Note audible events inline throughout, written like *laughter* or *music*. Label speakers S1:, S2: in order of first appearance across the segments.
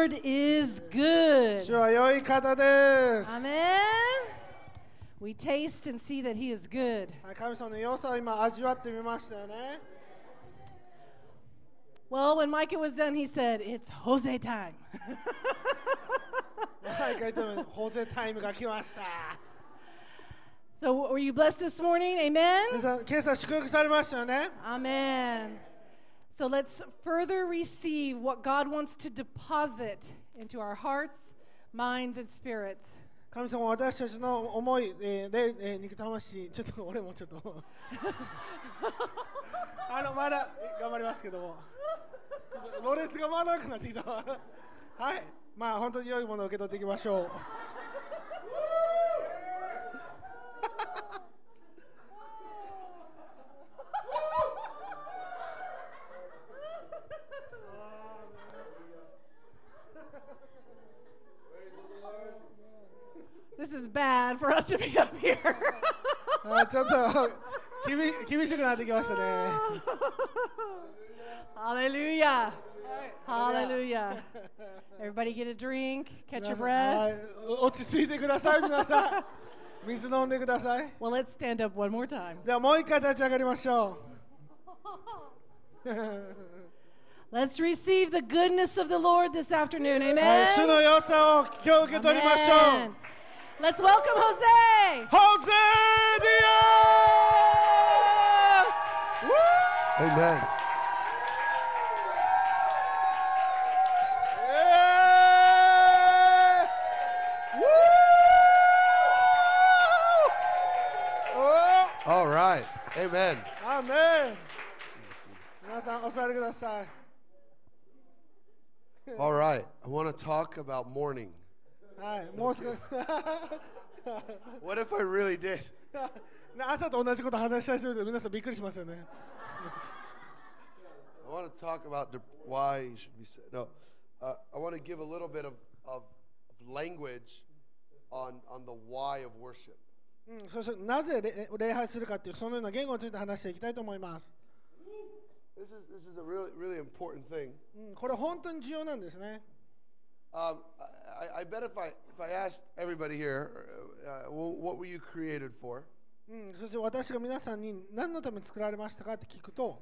S1: Lord is good.
S2: 主は良い方です。
S1: Amen. We taste and see that He is good.
S2: はい神様の良さを今味わってみましたよね。
S1: Well, when Micah was done, he said, It's Jose time. *laughs*
S2: 毎回言っても法税タイムが来ました。
S1: so, were you blessed this morning? Amen.
S2: 皆さん、今朝祝福されましたよね。
S1: Amen. So, let's further receive what God wants to deposit into our hearts, minds, and spirits.
S2: 神様私たちの思い、えー霊えー肉魂、ちょっと *laughs* 俺もちょっとあのまだ頑張りますけども、*laughs* ろれつが回らなくなってきた。はい、まあ本当に良いものを受け取っていきましょう。
S1: This is bad for us to be up here. *laughs*
S2: あちょっと厳厳しくなってきましたね。
S1: Hallelujah. *laughs*
S2: はい、
S1: Hallelujah. Everybody get a drink, catch
S2: 皆
S1: your
S2: さん
S1: breath.
S2: はい、落ち着いてください、皆さん。水飲んでください。
S1: Well, let's stand up one more time. *laughs*
S2: ではもう一回立ち上がりましょう。
S1: Let's receive the goodness of the Lord this afternoon.
S2: はい、主
S1: Amen.
S2: の良さを今日受け取りましょ
S1: Amen.
S2: う。
S1: Let's welcome Jose.
S2: ホゼディア
S3: Amen.
S2: お
S3: All right. Amen.
S2: アーメン皆さんお座りください
S3: All right. I want to talk about mourning.
S2: はいもう少し
S3: What if I really did?
S2: 朝と同じこと話し合いしてると皆さんびっくりしますよね
S3: I want to talk about the, why you should be sad. No, uh, I want to give a little bit of, of, of language on, on the why of worship.
S2: うん、そしてなぜ礼礼拝するかっていうそのような言語について話していきたいと思います、
S3: This is, this is a really, really important thing.
S2: うん、これ本当に重要なんですね
S3: Um, I, I bet if I, if I asked everybody here, uh, well, what were you created for?
S2: うん、そして私が皆さんに何のために作られましたかって聞くと、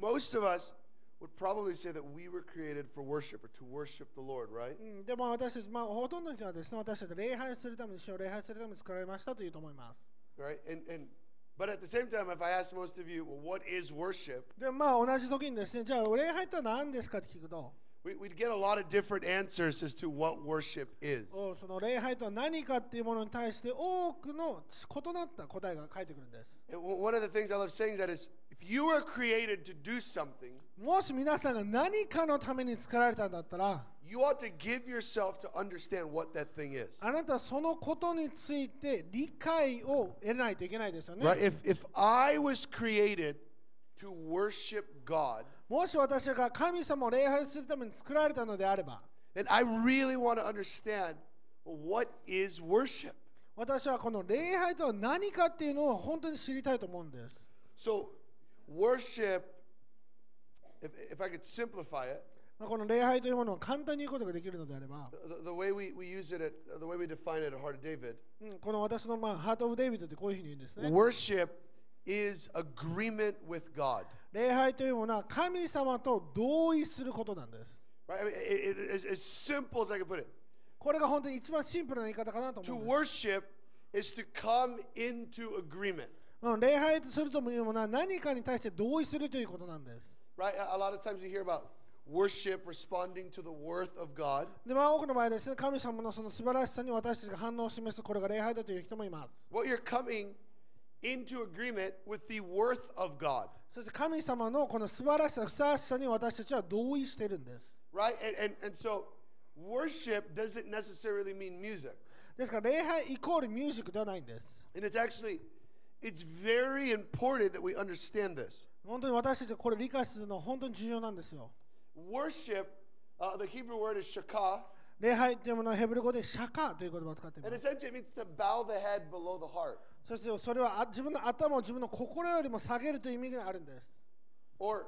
S3: Most of us would probably say that we were created for worship or to worship the Lord, right?
S2: うん、でも私たち、まあ、ほとんどの人はですね、私たち礼拝するために、主を礼拝するために作られましたというと思います。
S3: Right? And, and but at the same time, if I asked most of you, well, what is worship?
S2: で、まあ同じ時にですね、じゃあ礼拝とは何ですかって聞くと、
S3: We, we'd get a lot of different answers as to what worship is.
S2: おその礼拝とは何かっていうものに対して多くの異なった答えが返ってくるんです。
S3: And one one of the things I love saying is that is if you were created to do something,
S2: もし皆さんが何かのために作られたんだったら、
S3: you ought to give yourself to understand what that thing is.
S2: あなたはそのことについて理解を得ないといけないですよね。
S3: Right? If if I was created to worship God,
S2: もし私が神様を礼拝するために作られたのであれば、
S3: then I really want to understand what is worship.
S2: 私はこの礼拝とは何かっていうのを本当に知りたいと思うんです。
S3: So worship, if, if I could simplify it,
S2: まあこの礼拝というものを簡単に言うことができるのであれば、
S3: the, the way we, we use it, at, the way we define it at Heart of David,
S2: うんこの私の、まあ、ハート・オブ・デイビッドってこういうふうに言うんですね。
S3: worship is agreement with God.
S2: 礼拝というものは神様と同意することなんです。
S3: Right? I mean, it, it, as, as simple as I can put it.
S2: これが本当に一番シンプルな言い方かなと
S3: To
S2: 思うんです。
S3: worship is to come into agreement.
S2: うん、礼拝するというものは何かに対して同意するということなんです。
S3: Right? A, a lot of times you hear about worship responding to the worth of God.
S2: で、まあ、多くの場合ですね、神様のその素晴らしさに私たちが反応を示す、これが礼拝だという人もいます。
S3: Well, you're coming into agreement with the worth of God.
S2: そして神様のこの素晴らしさ、ふさわしさに私たちは同意しているんです。
S3: Right? And, and, and so worship doesn't necessarily mean music.
S2: ですから礼拝イコールミュージックではないんです。
S3: And it's actually, it's very important that we understand this.
S2: 本当に私たちがこれ理解するのは本当に重要なんですよ。
S3: Worship, uh, the Hebrew word is shakah,
S2: 礼拝というものはヘブル語でシャカという言葉を使っていま
S3: and
S2: す。
S3: essentially it means to bow the head below the heart.
S2: そしてそれはあ自分の頭を自分の心よりも下げるという意味があるんです。
S3: Or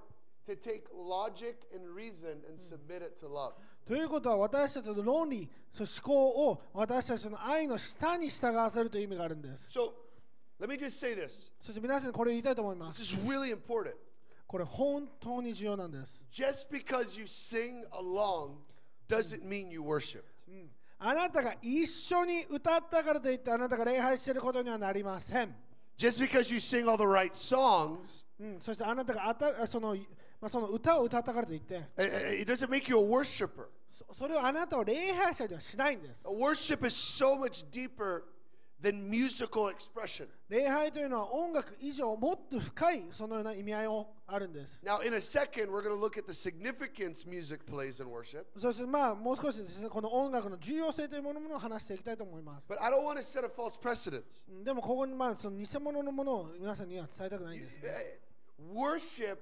S3: to take logic and reason and submit it to love.
S2: ということは私たちの論理、そ思考を私たちの愛の下に従わせるという意味があるんです。
S3: So let me just say this.
S2: そして皆さんにこれ言いたいと思いま
S3: This
S2: す。
S3: is really important.
S2: これ本当に重要なんです。
S3: Just because you sing along doesn't mean you worship.
S2: あなたが一緒に歌ったからといってあなたが礼拝していることにはなりません。
S3: Just because you sing all the right songs,
S2: うん、そしてあなたがあたその,、まあ、その歌を歌ったからといって、
S3: uh, uh, it doesn't make you a worshiper.
S2: そそれをあなたを礼拝者ではしないんです。
S3: Worship is so much deeper than musical expression.
S2: 礼拝というのは音楽以上もっと深いそのような意味合いをあるんです。
S3: Now, in a second, we're going to look at the significance music plays in worship.
S2: そしてまあもう少しですね、この音楽の重要性というものを話していきたいと思います。
S3: But I don't want to set a false precedence.
S2: うんでもここにまあその偽物のものを皆さんには伝えたくないんです、ね。
S3: uh, Worship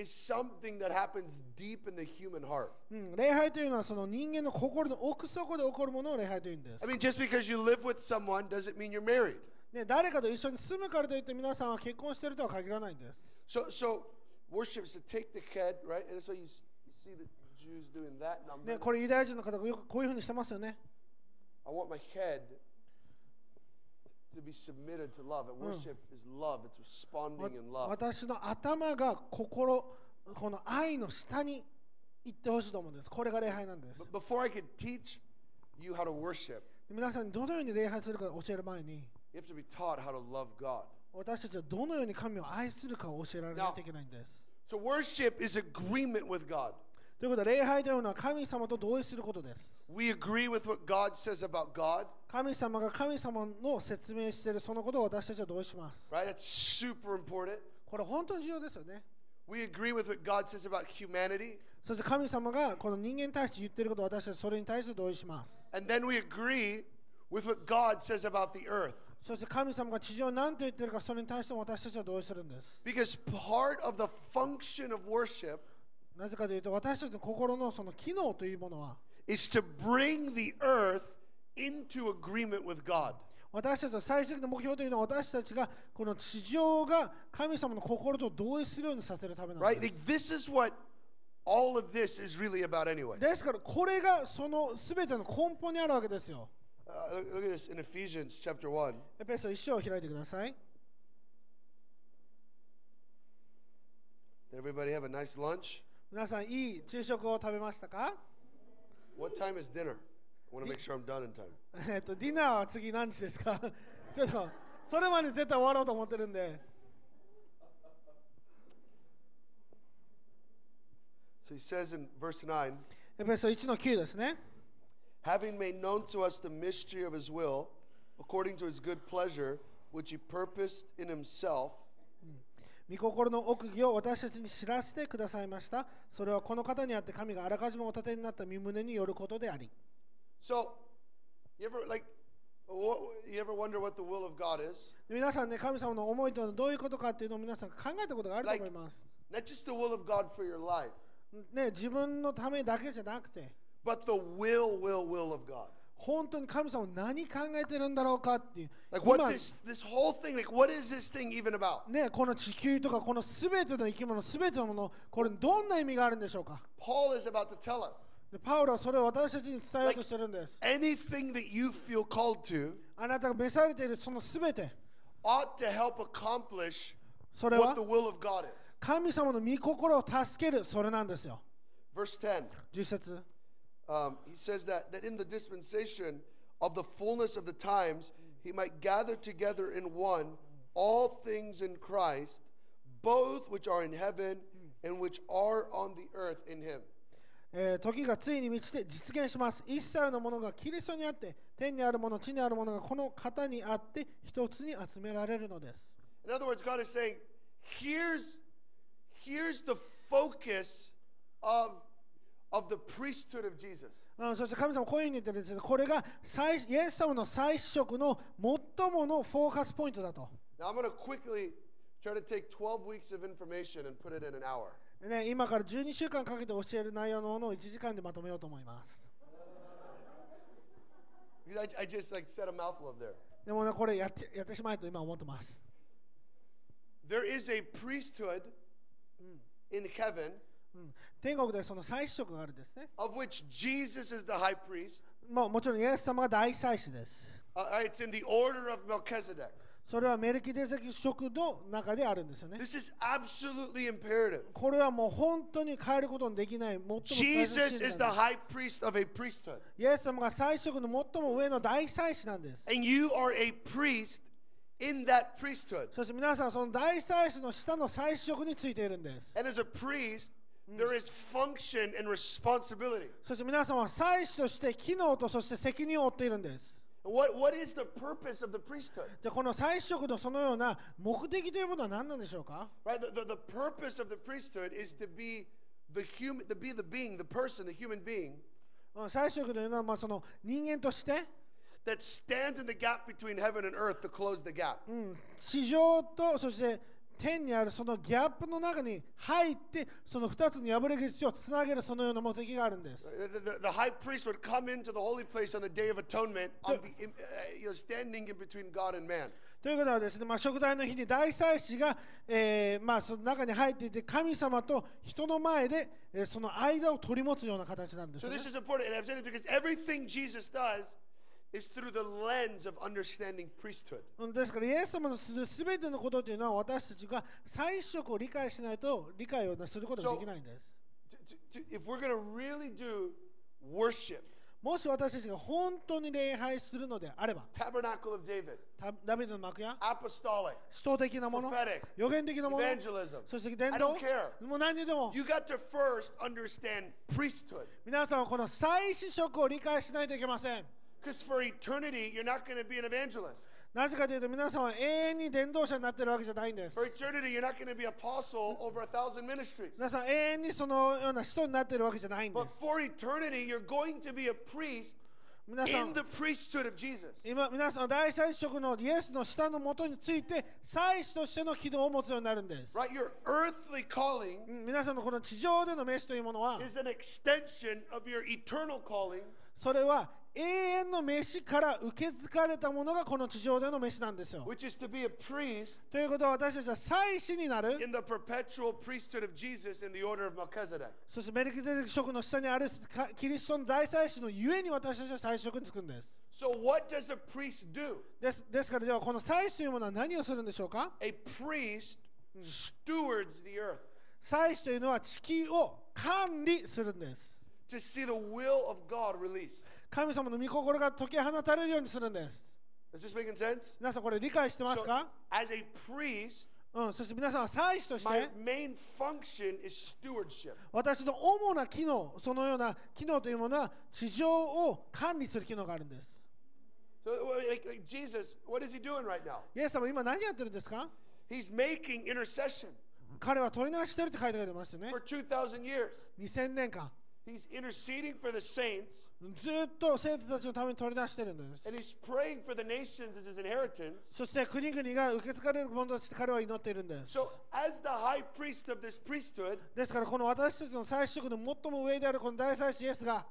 S3: is something that happens deep in the human heart.
S2: うん、礼拝というのはその人間の心の奥底で起こるものを礼拝というんです
S3: I。mean, just because you live with someone doesn't mean you're married.
S2: ね、誰かと一緒に住むからといって皆さんは結婚しているとは限らないんです。
S3: So, so worship is to take the head, right? And so you, you see the Jews doing that.
S2: ね、これユダヤ人の方がよくこういうふうにしてますよね。
S3: I want my head to be submitted to love. And worship is love. It's responding
S2: わ
S3: in love.
S2: 私の頭が心、この愛の下に行ってほしいと思うんです。これが礼拝なんです。
S3: But before I could teach you how to worship,
S2: 皆さんにどのように礼拝するか教える前に、
S3: you have to be taught how to love God.
S2: 私たちはどのように神を愛するかを教えられないといけないんです。
S3: So worship is agreement with God.
S2: ということで、礼拝というのは神様と同意することです。
S3: We agree with what God says about God,
S2: 神様が神様の説明しているそのことを私たちは同意します。
S3: right? That's super important.
S2: これ本当に重要ですよね。
S3: We agree with what God says about humanity.
S2: そして神様がこの人間に対して言っていることを私たちそれに対して同意します。
S3: And then we agree with what God says about the earth.
S2: そして神様が地上を何と言っているかそれに対しても私たちは同意するんです。
S3: Because part of the function of worship
S2: なぜかというと私たちの心のその機能というものは
S3: is to bring the earth into agreement with God.
S2: 私たちの最終的な目標というのは私たちがこの地上が神様の心と同意するようにさせるためなん
S3: Right?
S2: で
S3: Like, this is what all of this is really about anyway.
S2: す。ですからこれがその全ての根本にあるわけですよ。
S3: Uh, look, look at this in Ephesians chapter 1.
S2: エペソ1章を開いてください。
S3: Did everybody have a nice lunch?
S2: 皆さんいい昼食を食べましたか
S3: What time is dinner? I want to make sure I'm done in time.
S2: えっとディナーは次何時ですかちょっとそれまで絶対終わろうと思ってるんで。
S3: So he says in verse 9,
S2: エペソ1の9ですね。
S3: having made known to us the mystery of his will, according to his good pleasure, which he purposed in himself,
S2: 御心の奥義を私たちに知らせてくださいました。それはこの方にあって神があらかじめお立てになった身胸によることであり。
S3: So, you ever like, you ever wonder what the will of God is?
S2: 皆さんね、神様の思いというのはどういうことかっていうのを皆さん考えたことがあると思います。
S3: Not just the will of God for your life,
S2: ね、自分のためだけじゃなくて、
S3: but the will, will, will of God.
S2: 本当に神様何考えてるんだろうかっていう。
S3: Like what
S2: 今
S3: this this whole thing, like what is this thing even about?
S2: ね、この地球とかこの全ての生き物、全てのもの、これどんな意味があるんでしょうか
S3: Paul is about to tell us.
S2: でパウロはそれを私たちに伝えようとしてるんです。
S3: Anything that you feel called to
S2: あなたが召されているその全て、
S3: ought to help accomplish
S2: それは
S3: what the will of God is.
S2: 神様の御心を助ける、それなんですよ。
S3: Verse 10.
S2: 10節
S3: um, he says that, that in the dispensation of the fullness of the times, he might gather together in one all things in Christ, both which are in heaven and which are on the earth in him.
S2: えー時がついに満ちて実現します。一切のものがキリストにあって、天にあるもの、地にあるものがこの方にあって、一つに集められるのです。
S3: In other words, God is saying, here's, here's the focus of, of the priesthood of Jesus.
S2: あそして神様こういうふうに言ってるんですけど、これが最イエス様の最主食の最ものフォーカスポイントだと。
S3: Now, I'm going to quickly try to take 12 weeks of information and put it in an hour.
S2: でね、今から12週間かけて教える内容のものを1時間でまとめようと思います。
S3: I, I just like said a mouthful there.
S2: でもね、これやってやってしまえと今思ってます。
S3: There is a priesthood in heaven
S2: うん天国でその祭司職があるんですね。
S3: of which Jesus is the high priest.
S2: もうもちろんイエス様が大祭司です。
S3: Uh, it's in the order of Melchizedek.
S2: それはメルキデゼキ職の中であるんですよね。
S3: This is absolutely imperative.
S2: これはもう本当に変えることのできない最も大切な
S3: Jesus is the high priest of a priesthood.
S2: イエス様が祭司職の最も上の大祭司なんです。
S3: And you are a priest in that priesthood.
S2: そして皆さんはその大祭司の下の祭司職についているんです。
S3: And as a priest, there is function and responsibility.
S2: そして皆さんは祭司として機能とそして責任を負っているんです。
S3: What, what is the purpose of the priesthood?
S2: じゃあこの祭司職のそのような目的というものは何なんでしょうか
S3: Right? The, the, the purpose of the priesthood is to be the human, to be the being, the person, the human being
S2: うん祭司職というのはまあその人間として、
S3: that stands in the gap between heaven and earth to close the gap.
S2: うん、地上とそして天にあるそのギャップの中に入ってその2つの破れ口をつなげるそのような目的があるんです。
S3: The high priest would come into the holy place on the day of atonement, standing in between God and man.
S2: ということはですね、まあ、食材の日に大祭司が、えーまあ、その中に入っていて、神様と人の前で、えー、その間を取り持つような形なんです、ね。
S3: So this is
S2: important. ですから、イエス様のするすべてのことというのは私たちが最初を理解しないと理解をすることができないんです。もし私たちが本当に礼拝するのであれば、
S3: タブナ
S2: クルダビデの幕や、
S3: ア
S2: ポストリック、首都的なもの、予言的なもの、そして伝道、もう何にでも、
S3: you got to first understand priesthood.
S2: 皆さんはこの祭祀職を理解しないといけません。なぜかというと皆さんは永遠に伝道者になっているわけじゃないんです。皆さん永遠にそのような人になっているわけじゃないんです。
S3: 今
S2: 皆さん、皆さん大祭のイエスの下のもとについて祭司としての機能を持つようになるんです。皆さんのこの地上での召しというものは、
S3: is an extension of
S2: それは、永遠の飯から受け継がれたものがこの地上での飯なんですよ
S3: which is to be a priest
S2: ということは私たちは祭司になる
S3: in the perpetual priesthood of Jesus in the order of Melchizedek.
S2: そしてメルキゼデク職の下にあるかキリストの大祭司のゆえに私たちは祭司職につくんです
S3: So, what does a priest do?
S2: ですですからではこの祭司というものは何をするんでしょうか
S3: A priest stewards the earth
S2: 祭司というのは地球を管理するんです
S3: to see the will of God released.
S2: 神様の御心が解き放たれるようにするんです。皆さんこれ理解してますか、うん、そして皆さんは祭司として私の主な機能、そのような機能というものは地上を管理する機能があるんです。
S3: So, Jesus, what、
S2: イエス様、今何やってるんですか？彼は取り直してるって書いてありますよね。
S3: 2000
S2: 年間。
S3: He's interceding for the saints
S2: ずっと生徒たちのために取り出してるんです
S3: and he's praying for the nations as his inheritance.
S2: そして国々が受け継がれるものとして彼は祈っているんです
S3: So, as the high priest of this priesthood,
S2: ですからこの私たちの祭司職の最も上であるこの大祭司イエスが、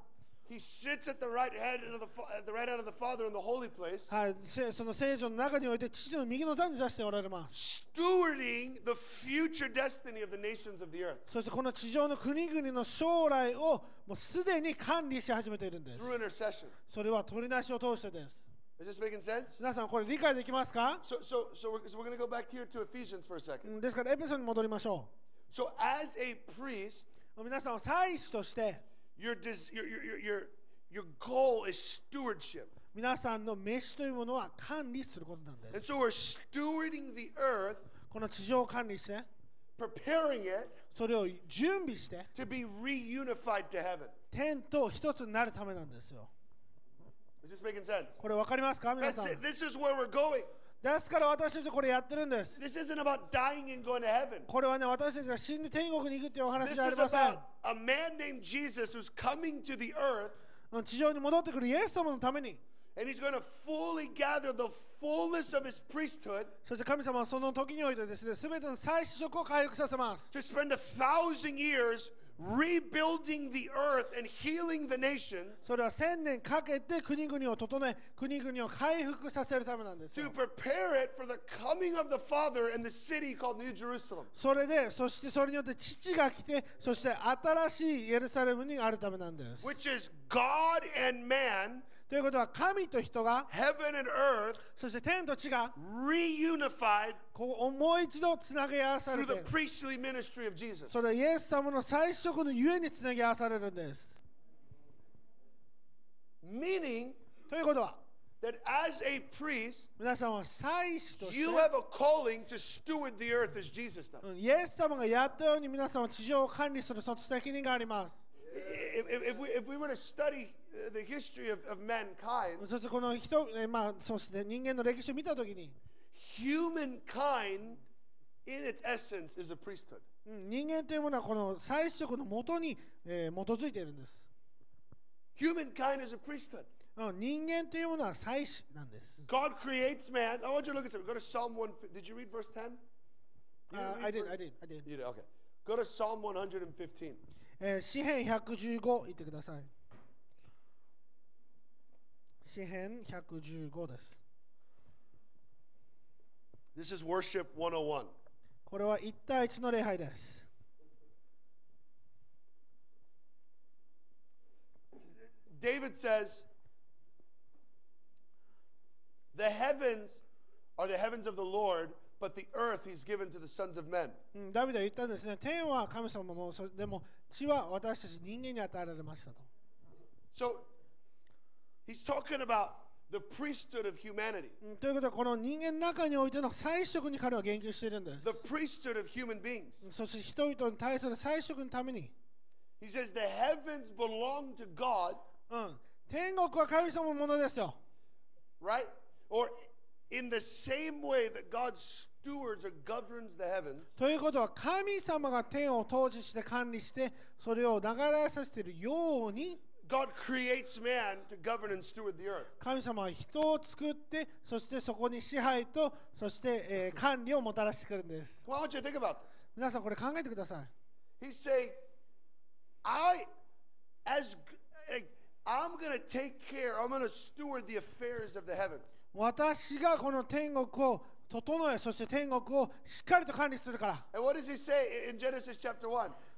S3: he sits at the right hand of the, at the right hand of the Father in the holy place,
S2: はい、せその聖女の中において父の右の座に座しておられます
S3: stewarding the future destiny of the nations of the earth
S2: そしてこの地上の国々の将来をもうすでに管理し始めているんです
S3: through intercession.
S2: それは取り出しを通してです
S3: Is this making sense?
S2: 皆さんこれ理解できますか
S3: So, so, so we're, so we're going to go back here to Ephesians for a
S2: う
S3: second.
S2: んですからエペソに戻りましょ
S3: So, as a priest,
S2: う皆さんは祭司として
S3: your, des- your, your, your, your, your goal is stewardship.
S2: 皆さんの飯というものは管理することなんで
S3: And
S2: す
S3: so we're stewarding the earth,
S2: この地上を管理して
S3: preparing it
S2: それを準備して
S3: to be reunified to heaven.
S2: 天と一つになるためなんですよ
S3: Is this making sense?
S2: これ分かりますか皆
S3: That's
S2: さん
S3: it. This is where we're going.
S2: ですから私たちこれやってるんです
S3: This isn't about dying and going to heaven.
S2: これはね私たちが死んで天国に行くっていうお話
S3: This
S2: じゃあり
S3: is
S2: ません
S3: about a man named Jesus who's coming to the earth
S2: うん地上に戻ってくるイエス様のために
S3: and he's going to fully gather the fullness of his priesthood
S2: そして神様はその時においてですね全ての祭司職を回復させます
S3: to spend a thousand years rebuilding the earth and healing the nations
S2: それは千年かけて国々を整え国々を回復させるためなんです
S3: to
S2: よ
S3: prepare it for the coming of the Father and the city called New Jerusalem.
S2: それでそしてそれによって父が来てそして新しいエルサレムにあるためなんです
S3: which is God and man,
S2: ということは神と人が、そして天と地が、
S3: reunified
S2: こうもう一度つなげ合わされ
S3: る。
S2: the
S3: priestly ministry of Jesus.
S2: それはイエス様の最初のゆえにつなげ合わされるんです。
S3: Meaning,
S2: ということは、
S3: That as a priest,
S2: 皆さんは祭司として、イエス様がやったように皆さんは地上を管理するその責任があります。
S3: The history of, of mankind,
S2: そしてこの人、えーまあ、そして人間の歴史を見たときに、
S3: humankind in its essence is a priesthood.
S2: うん人間というものはこの祭司職のもとに、えー基づいているんです、
S3: Humankind is a priesthood.
S2: うん人間というものは祭司なんです。
S3: God creates man. I want you to look at something. Go to Psalm 1. Did you read verse 10? You
S2: Uh, I did, I did, I did.
S3: You did, okay. Go to Psalm 115.
S2: えー詩編115言ってください。詩編115です。
S3: This is worship 101.
S2: これは1対1の礼拝です。
S3: David says, The heavens are the heavens of the Lord, but the earth he's given to the sons of men.
S2: うんダビデは言ったんですね。天は神様の、そでも地は私たち人間に与えられましたと。
S3: So he's talking about the priesthood of humanity,
S2: うんということは、この人間の中においての祭司職に彼は言及しているんです。
S3: the priesthood of human beings.
S2: そして人々に対する祭司職のために、
S3: He says, The heavens belong to God,
S2: うん、天国は神様のものですよ。
S3: right? Or in the same way that God stewards or governs the heavens,
S2: ということは神様が天を統治して管理してそれを流れさせているように神様は人を作って、そしてそこに支配と、そして、え、管理をもたらしてくるんです。皆さん、これ考えてください。私がこの天国を整え、そして天国をしっかりと管理するから。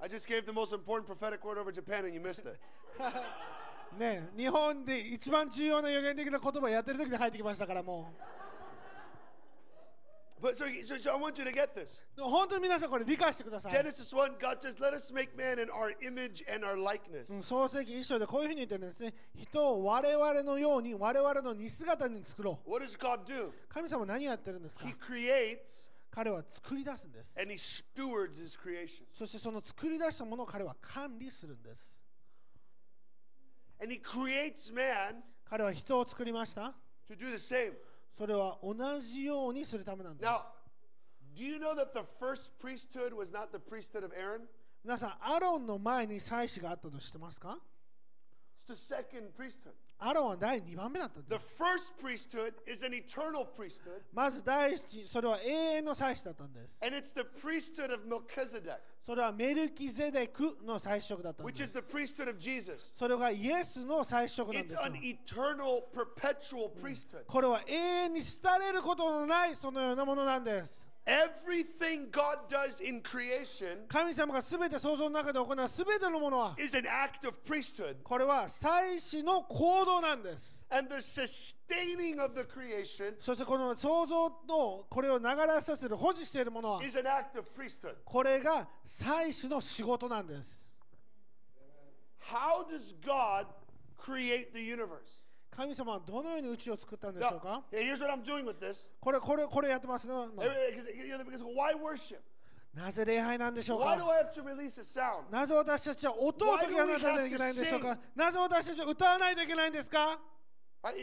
S3: I just gave the most important prophetic word over Japan and you missed it.
S2: す。ねえ日本で一番重要な予言的な言葉やってる時に入ってきましたからも
S3: But so, so, so I want you to get this.
S2: う。本当に皆さんこれ理解してください。
S3: Genesis 1, God says, Let us make man in our image and our likeness.
S2: うん創世記一章でこういうふうに言ってるんですね。人を我々のように我々の似姿に作ろう。
S3: What does God do?
S2: 神様は何やってるんですか
S3: He creates
S2: 彼は作り出すんです。そしてその作り出したものを彼は管理するんです。彼は人を作りました？それは同じようにするためなんです。皆さん、アロンの前に祭祀があったとしてますか？アロン第2番目だったんです。まず第一、それは永遠の祭司だったんです。それはメルキゼデクの最初だったんです。それがイエスの祭司なんです。これは永遠に廃れることのないそのようなものなんです。
S3: Everything God does in creation
S2: 神様が全て創造の中で行う全てのものは、
S3: is an act of priesthood,
S2: これは祭司の行動なんです。
S3: and the sustaining of the creation
S2: そしてこの創造のこれを流れさせる保持しているものは、
S3: is an act of priesthood.
S2: これが祭司の仕事なんです。
S3: How does God create the universe?
S2: 神様どのようにうちを作ったんでしょうか？Now,
S3: here's what I'm doing with this.
S2: これ、これ、これやってますね。
S3: Why worship?
S2: なぜ礼拝なんでしょうか
S3: ？Why do I have to release sound?
S2: なぜ私たちは音を解き放たないといけないんでしょうか？なぜ私たちは歌わないといけないんですか
S3: ？I,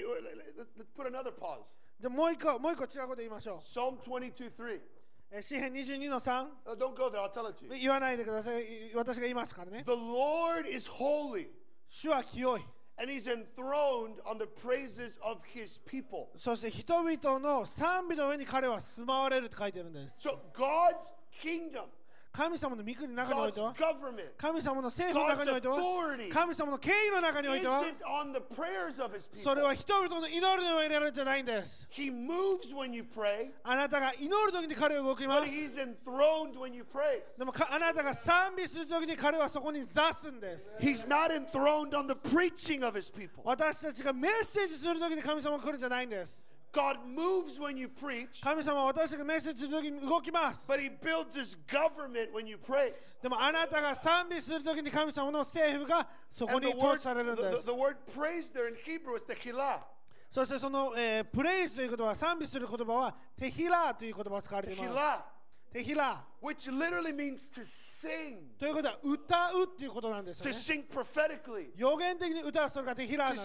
S3: put another pause.
S2: でもう一個、もう一個違うこと言いましょう。Psalm 22, 詩編
S3: 二十二の三。
S2: 言わないでください。私が言いますからね。
S3: The Lord is holy.
S2: 主は清い。
S3: and he's enthroned on the praises of his people.
S2: そして人々の賛美の上に彼は住まわれるって書いてるんです。
S3: So God's kingdom,
S2: 神様の御国の中においては神様の政府の中においては神様の権威の中においてはそれは人々の祈りの上にあるんじゃないんです。あなたが祈る時に彼動きます。でもあなたが賛美する時に彼はそこに座すんです。私たちがメッセージする時に神様が来るんじゃないんです。
S3: God
S2: 神様は私たちがメッセージする時に動きます。でもあなたが賛美する時に神様の政府がそ。してその、えー、プレイスという言葉は賛美する言葉はテヒラーという言葉使われています。テヒラ
S3: ー。テヒラ
S2: ー。ということは歌うということなんです、予言的に歌うそれがテヒラー。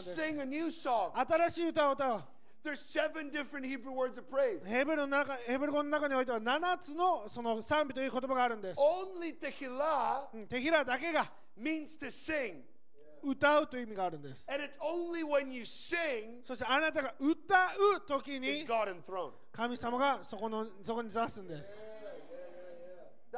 S2: 新しい歌を歌う。
S3: There's seven different Hebrew words of praise.
S2: ヘブルの中ヘブル語の中においては7つのその賛美という言葉があるんです。
S3: Only tehillah
S2: うんテヒラーだけが
S3: means to sing.
S2: 歌うという意味があるんです。
S3: And it's only when you sing
S2: そしてあなたが歌う時
S3: is
S2: に
S3: God enthroned.
S2: 神様がそこのそこに座すんです。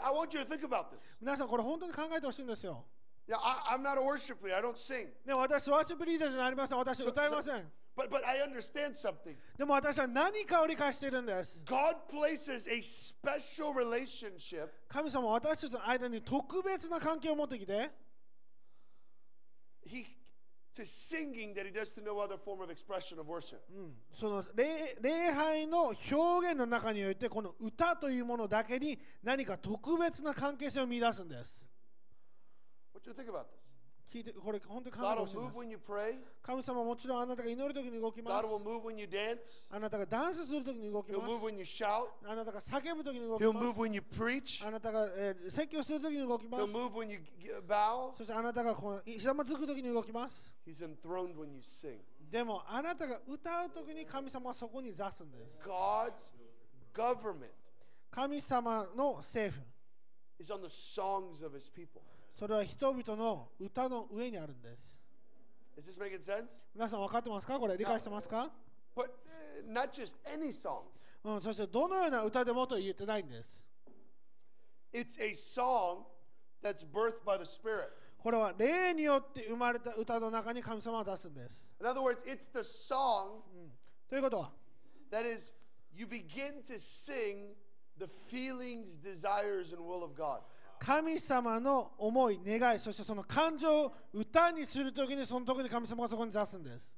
S3: I want you to think about this.
S2: 皆さんこれ本当に考えてほしいんですよ。
S3: Now, I, I'm not a worship leader. I don't sing.
S2: でも私、ワーシップリーダーじゃありません。私、歌いません。
S3: But, but I understand something.
S2: でも私は何かを理解しているんです。
S3: God places a special relationship
S2: 神様は私たちの間に特別な関係を持ってきて、
S3: he, to singing that he does to no other form of expression of worship.
S2: うんその礼礼拝の表現の中において、この歌というものだけに何か特別な関係性を見出すんです。
S3: What do you think about this?
S2: 聞いてこれ本当に神様です。神様はもちろんあなたが祈る時に動きます。あなたがダンスする時に動きます。あなたが叫ぶ時に動きます。あなたが、えー、説教する時に動きます。そしてあなたがこのひざまずく時に動きます。でもあなたが歌う時に神様はそこに座すんです。神様の政府。
S3: 神
S2: それは人々の歌の上にあるんです。
S3: Is this making sense?
S2: 皆さん分かってますかこれ理解してますか
S3: But uh, not just any song.
S2: うん、そしてどのような歌でもと言ってないんです。
S3: It's a song that's birthed by the Spirit.
S2: これは霊によって生まれた歌の中に神様は出すんです。
S3: In other words, it's the song
S2: ということは、
S3: that is, you begin to sing the feelings, desires, and will of God.
S2: 神様の思い、願い、そしてその感情を歌にするときにその時に神様がそこに出すんです。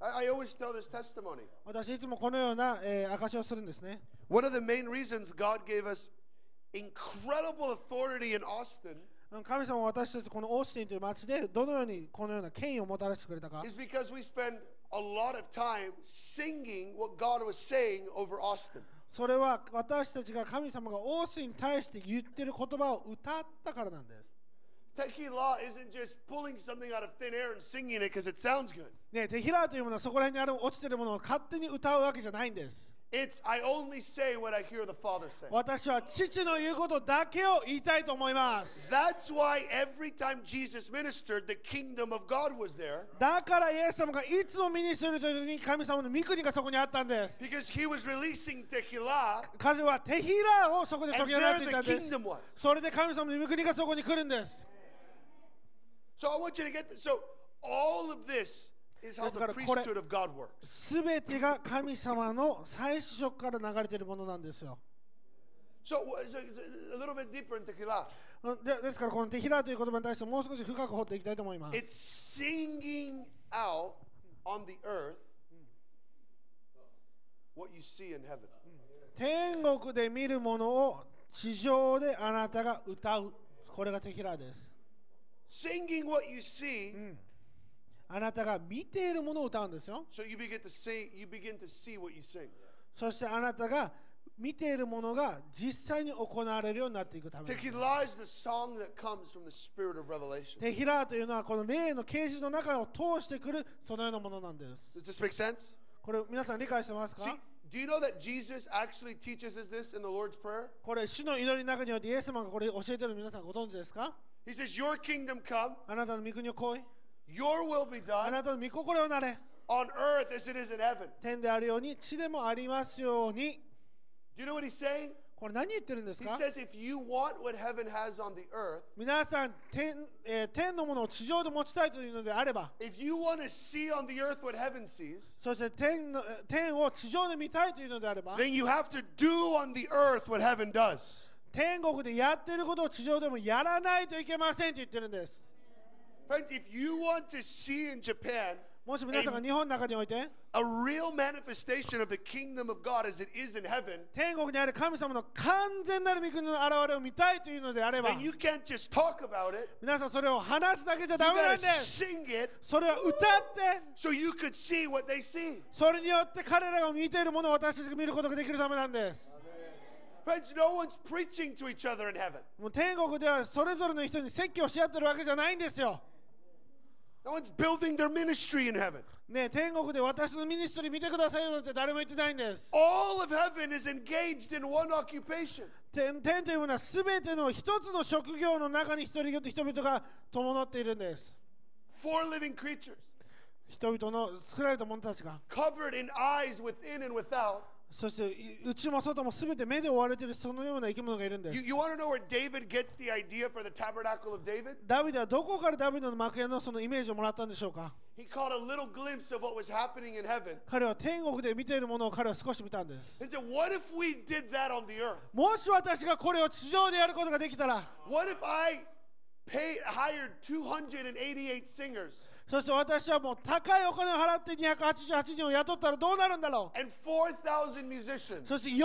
S3: I, always tell this testimony.
S2: 私いつもこのような、えー証しをするんですね。
S3: One of the main reasons God gave us incredible authority in Austin
S2: うん神様は私たちこのオースティンという町でどのようにこのような権威をもたらしてくれたか
S3: is because we spend a lot of time singing what God was saying over Austin.
S2: それは私たちが神様がオースティンに対して言ってる言葉を歌ったからなんです。
S3: Tequila isn't just pulling something out of thin air and singing it because it sounds good.
S2: ね、テヒラーというものはそこら辺にある落ちてるものを勝手に歌うわけじゃないんです。
S3: It's I only say what I hear the Father say.
S2: 私は父の言うことだけを言いたいと思います。
S3: That's why every time Jesus ministered, the kingdom of God was there
S2: だからイエス様がいつもミニするという時に神様の御国がそこにあったんです。
S3: because he was releasing tequila
S2: 彼はテヒラーをそこで解
S3: and
S2: き放ってい
S3: there
S2: たん
S3: the
S2: です。
S3: kingdom was.
S2: それで神様の御国がそこに来るんです。
S3: So I want you to get this. So all of this is how the
S2: 全てが神様の最初から流れているものなんですよ。で,ですからこのテヒラという言葉に対してもう少し深く掘っていきたいと思います。
S3: It's singing out on the earth what you see in heaven.
S2: 天国で見るものを地上であなたが歌う。これがテヒラです。
S3: Singing what you see、うん
S2: あなたが見ているものを歌うんですよ。
S3: so you begin to say, you begin to see what you sing.
S2: そしてあなたが見ているものが実際に行われるようになっていくため
S3: Tequila is the song that comes from the spirit of revelation.
S2: テヒラーというのはこの霊の啓示の中を通してくるそのようなものなんです
S3: Does this make sense?
S2: これ皆さん理解してますか
S3: See, do you know that Jesus actually teaches us this in the Lord's Prayer?
S2: これ主の祈りの中においてイエス様がこれ教えてるの皆さんご存知ですか
S3: He says, Your kingdom come,
S2: あなたの御国を来い
S3: Your will be done.
S2: あなたの御心をなれ。
S3: On earth as it is in heaven.
S2: 天であるように、地でもありますように。
S3: Do you know what he's saying?
S2: これ何言ってるんですか
S3: ？Says, earth,
S2: 皆さん天、えー、天のものを地上で持ちたいというのであれば、
S3: sees,
S2: そして天,の天を地上で見たいというのであれば、天国でやっていることを地上でもやらないといけませんと言ってるんです。
S3: Friends, if you want to see in Japan
S2: もし皆さんが日本の中において
S3: a real manifestation of the kingdom of God as it is in heaven,
S2: 天国にある神様の完全なる御国の現れを見たいというのであれば
S3: then you can't just talk about it.
S2: 皆さんそれを話すだけじゃ
S3: You
S2: ダメな
S3: gotta
S2: んです
S3: sing it
S2: それは歌って
S3: so you could see what they see.
S2: それによって彼らが見ているものを私たちが見ることができるためなんです
S3: Friends, no one's preaching to each other in heaven.
S2: もう天国ではそれぞれの人に説教し合ってるわけじゃないんですよ
S3: one's building their ministry in heaven.
S2: ね天国で私のミニストリー見てくださいよなんて誰も言ってないんです
S3: All of heaven is engaged in one occupation.
S2: 天天というものは全ての一つの職業の中に人々人々が伴っているんです
S3: Four living creatures,
S2: 人々の作られた者たちが
S3: covered in eyes within and without.
S2: そしてい内も外も全て目で追われているそのような生き物がいるんです
S3: You, you want to know where David gets the idea for the tabernacle of David?
S2: ダビデはどこからダビデの幕屋のそのイメージをもらったんでしょうか
S3: He caught a little glimpse of what was happening in heaven
S2: 彼は天国で見ているものを彼は少し見たんです
S3: and said, What if we did that on the earth?
S2: もし私がこれを地上でやることができたら
S3: What if I paid, hired 288 singers
S2: そして私はもう高いお金を払って288人を雇ったらどうなるんだろ
S3: and 4,000 musicians
S2: うそして4000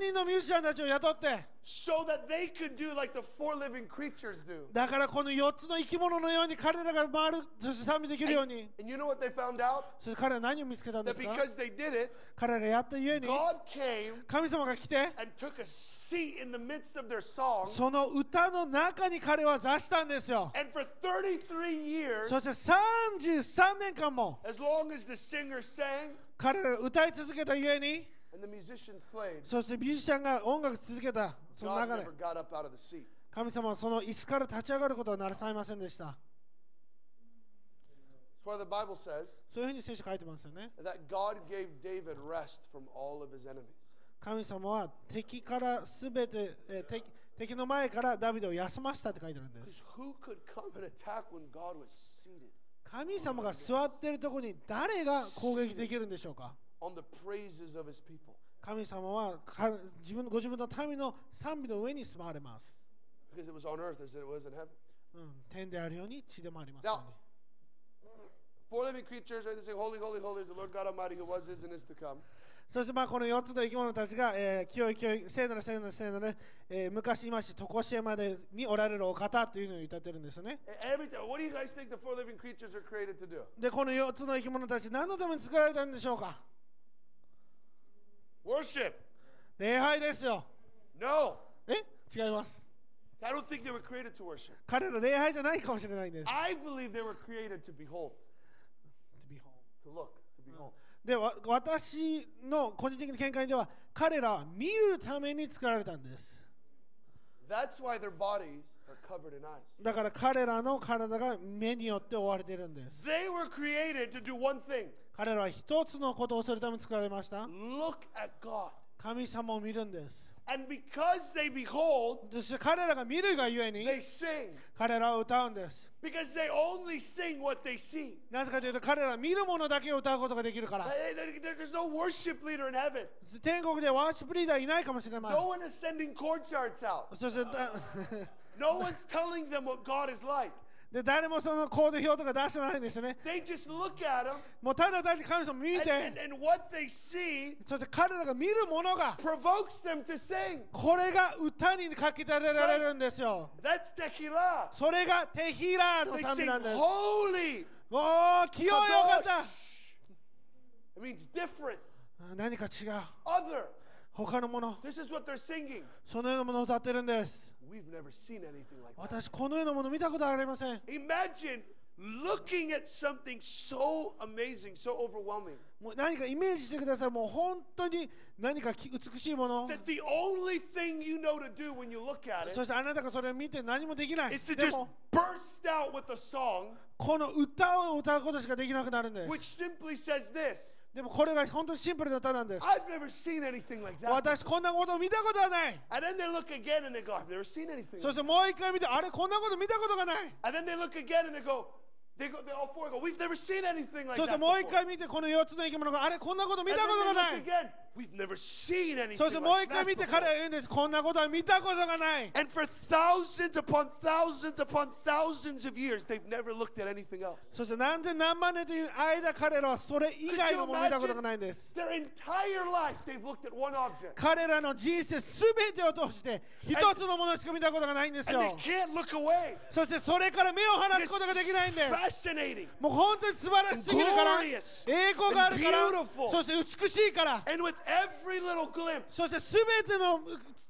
S2: 人のミュージシャンたちを雇って
S3: so that they could do like the four living creatures do?
S2: だからこの4つの生き物のように彼らが回るそして賛美できるように
S3: And you know what they found out?
S2: そして彼らは何を見つけたんで
S3: That
S2: すか
S3: because they did it,
S2: 彼らがやったゆえに
S3: God came
S2: 神様が来て
S3: and took a seat in the midst of their song.
S2: その歌の中に彼は座したんですよ
S3: And for 33 years,
S2: そして33年間も
S3: as long as the singer sang
S2: 彼らが歌い続けたゆえにそしてミュージシャンが音楽続けたその流れ。神様はその椅子から立ち上がることはなさいませんでした。そういうふうに聖書書いてますよね。神様は敵からすべて敵,敵の前からダビデを休ましたって書いてるんです。神様が座っているところに誰が攻撃できるんでしょうか？神様は自分ご自分の民の賛美の上に住まれます。うん、天であるように地でもあります、ね。
S3: Now, four living creatures are、right? saying, Holy, holy, holy, the Lord God Almighty, who was, is, and is to come.
S2: そしてまあこの4つの生き物たちが、えー、清い清い、聖なる聖なる聖なる、えー、昔いまし、とこしえまでにおられるお方というのを歌ってるんですよね。で、この4つの生き物たち、何のために作られたんでしょうか？
S3: Worship.
S2: 礼拝ですよ
S3: No.
S2: え違います
S3: I don't think they were created to worship.
S2: 彼ら礼拝じゃないかもしれないんです
S3: I believe they were created to behold, to look, to behold.
S2: でわ私の個人的な見解では彼らは見るために作られたんです
S3: That's why their bodies are covered in eyes.
S2: だから彼らの体が目によって覆われているんです
S3: They were created to do one thing
S2: 彼らは一つのことをするために作られました
S3: look at God.
S2: 神様を見るんです
S3: And because they behold,
S2: 彼らが見るがゆえに
S3: they sing.
S2: 彼らは歌うんです
S3: Because they only sing what they see.
S2: なぜかというと彼らは見るものだけを歌うことができるから
S3: There's no worship leader in heaven.
S2: 天国でワーシップリーダーいないかもしれません
S3: No one is sending chord charts out.
S2: そしてだ
S3: No one's telling them what God is like.
S2: で誰もそのコード表とか出してないんですよね
S3: They just look at him,
S2: もうただ単に神様見
S3: and,
S2: て
S3: and, and what they see
S2: そして彼らが見るものが
S3: provokes them to sing.
S2: これが歌に書き立てられるんですよ
S3: That's tequila.
S2: それがテヒラーの
S3: They
S2: 賛美
S3: sing
S2: なんです
S3: holy.
S2: おー清いお.方
S3: It means different,
S2: あ何か違う
S3: other.
S2: 他のもの
S3: This is what they're singing.
S2: そのようなものを歌ってるんです
S3: We've never seen anything like that.
S2: 私このようなもの見たことありません
S3: Imagine looking at something so amazing, so overwhelming,
S2: もう何かイメージしてくださいもう本当に何かき美しいもの
S3: that the only thing you know to do when you look at
S2: そ
S3: it
S2: してあなたがそれを見て何もできない
S3: is to
S2: で
S3: just
S2: も
S3: burst out with a song
S2: この歌を歌うことしかできなくなるんです
S3: which simply says this
S2: でもこれが本当にシンプルな歌なんです
S3: I've never seen anything like that.
S2: 私こんなことを見たことはない
S3: And then they look again and they go, I've never seen anything.
S2: そしてもう一回見てあれこんなこと見たことがない
S3: that." And then they look again and they go,
S2: そしてもう一回見てこの4つの生き物があれこんなこと見たことがない。そしてもう一回見て彼は言うんです。こんなことは見たことがない。そして何千何万年という間彼らはそれ以外のものを見たことがないんです。彼らの人生全てを通して一つのものしか見たことがないんですよ。そしてそれから目を離すことができないんです。
S3: Fascinating.
S2: もう本当に素晴らしすぎるから栄光があるからそして美しいから
S3: And with every little glimpse,
S2: そしてすべての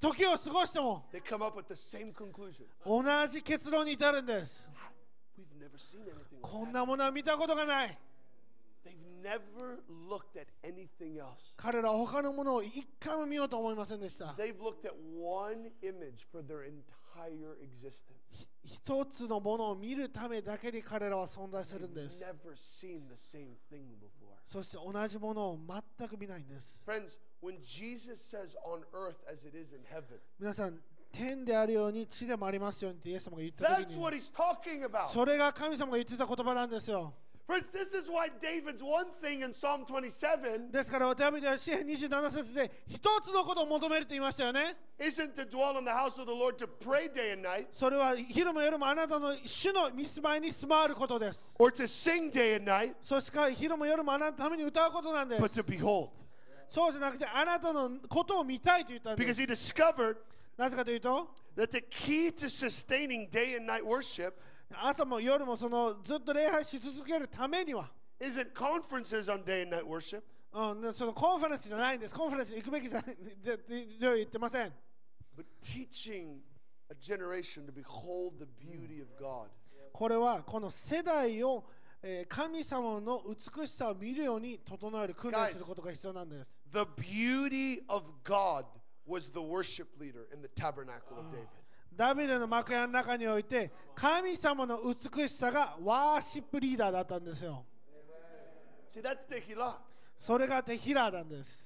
S2: 時を過ごしても
S3: they come up with the same conclusion.
S2: 同じ結論に至るんです
S3: We've never seen anything
S2: こ
S3: like
S2: ん
S3: that.
S2: なものは見たことがない
S3: They've never looked at anything else.
S2: 彼らは他のものを一回も見ようと思いませんでした
S3: They've looked at one image for their entire
S2: 一つのものを見るためだけに彼らは存在するんです。そして同じものを全く見ないんです。皆さん、天であるように地でもありますようにってイエス様が言ったそれが神様が言ってた言葉なんですよ。
S3: Friends, this is why David's one thing in Psalm 27
S2: ですからダビデは詩篇27節で一つのことを求めると言いましたよね
S3: isn't to dwell in the house of the Lord to pray day and night
S2: それは昼も夜もあなたの主の見住まいに住まわることです
S3: or to sing day and night,
S2: そして昼も夜もあなたのために歌うことなんです
S3: but to behold.
S2: そうじゃなくてあなたのことを見たいと言ったんで
S3: Because
S2: す
S3: he discovered
S2: なぜかというと
S3: that the key to sustaining day and night worship
S2: 朝も夜もそのずっと礼拝し続けるためには
S3: isn't conferences on day and night worship,
S2: うん、でそのコンファレンスじゃないんです。コンファレンスに行くべきじゃないでで言ってません。
S3: but teaching a generation to behold the beauty of God.
S2: これはこの世代を、えー神様の美しさを見るように整える訓練することが必要なんです。
S3: The beauty of God was the worship leader in the tabernacle of David.
S2: ダビデの幕屋の中において神様の美しさがワーシップリーダーだったんですよ。それがテヒラなんです。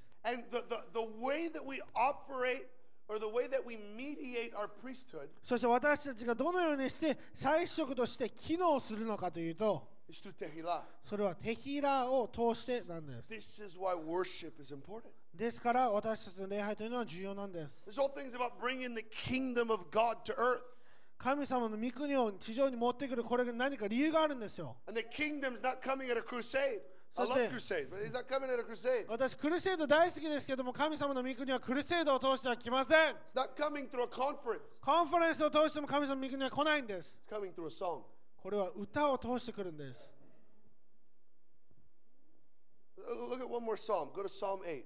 S2: そして私たちがどのようにして彩色として機能するのかというと。それはテヒラを通してなんです。ですから私たちの礼拝というのは重要なんです。神様の御国を地上に持ってくるこれが何か理由があるんですよ。
S3: And して
S2: 私、クルセイド大好きですけども、神様の御国はクルセイドを通しては来ません。コンフェレンスを通しても神様の御国は来ないんです。これは歌を通してくるんです。
S3: Uh, Look at one more psalm. Go to Psalm 8.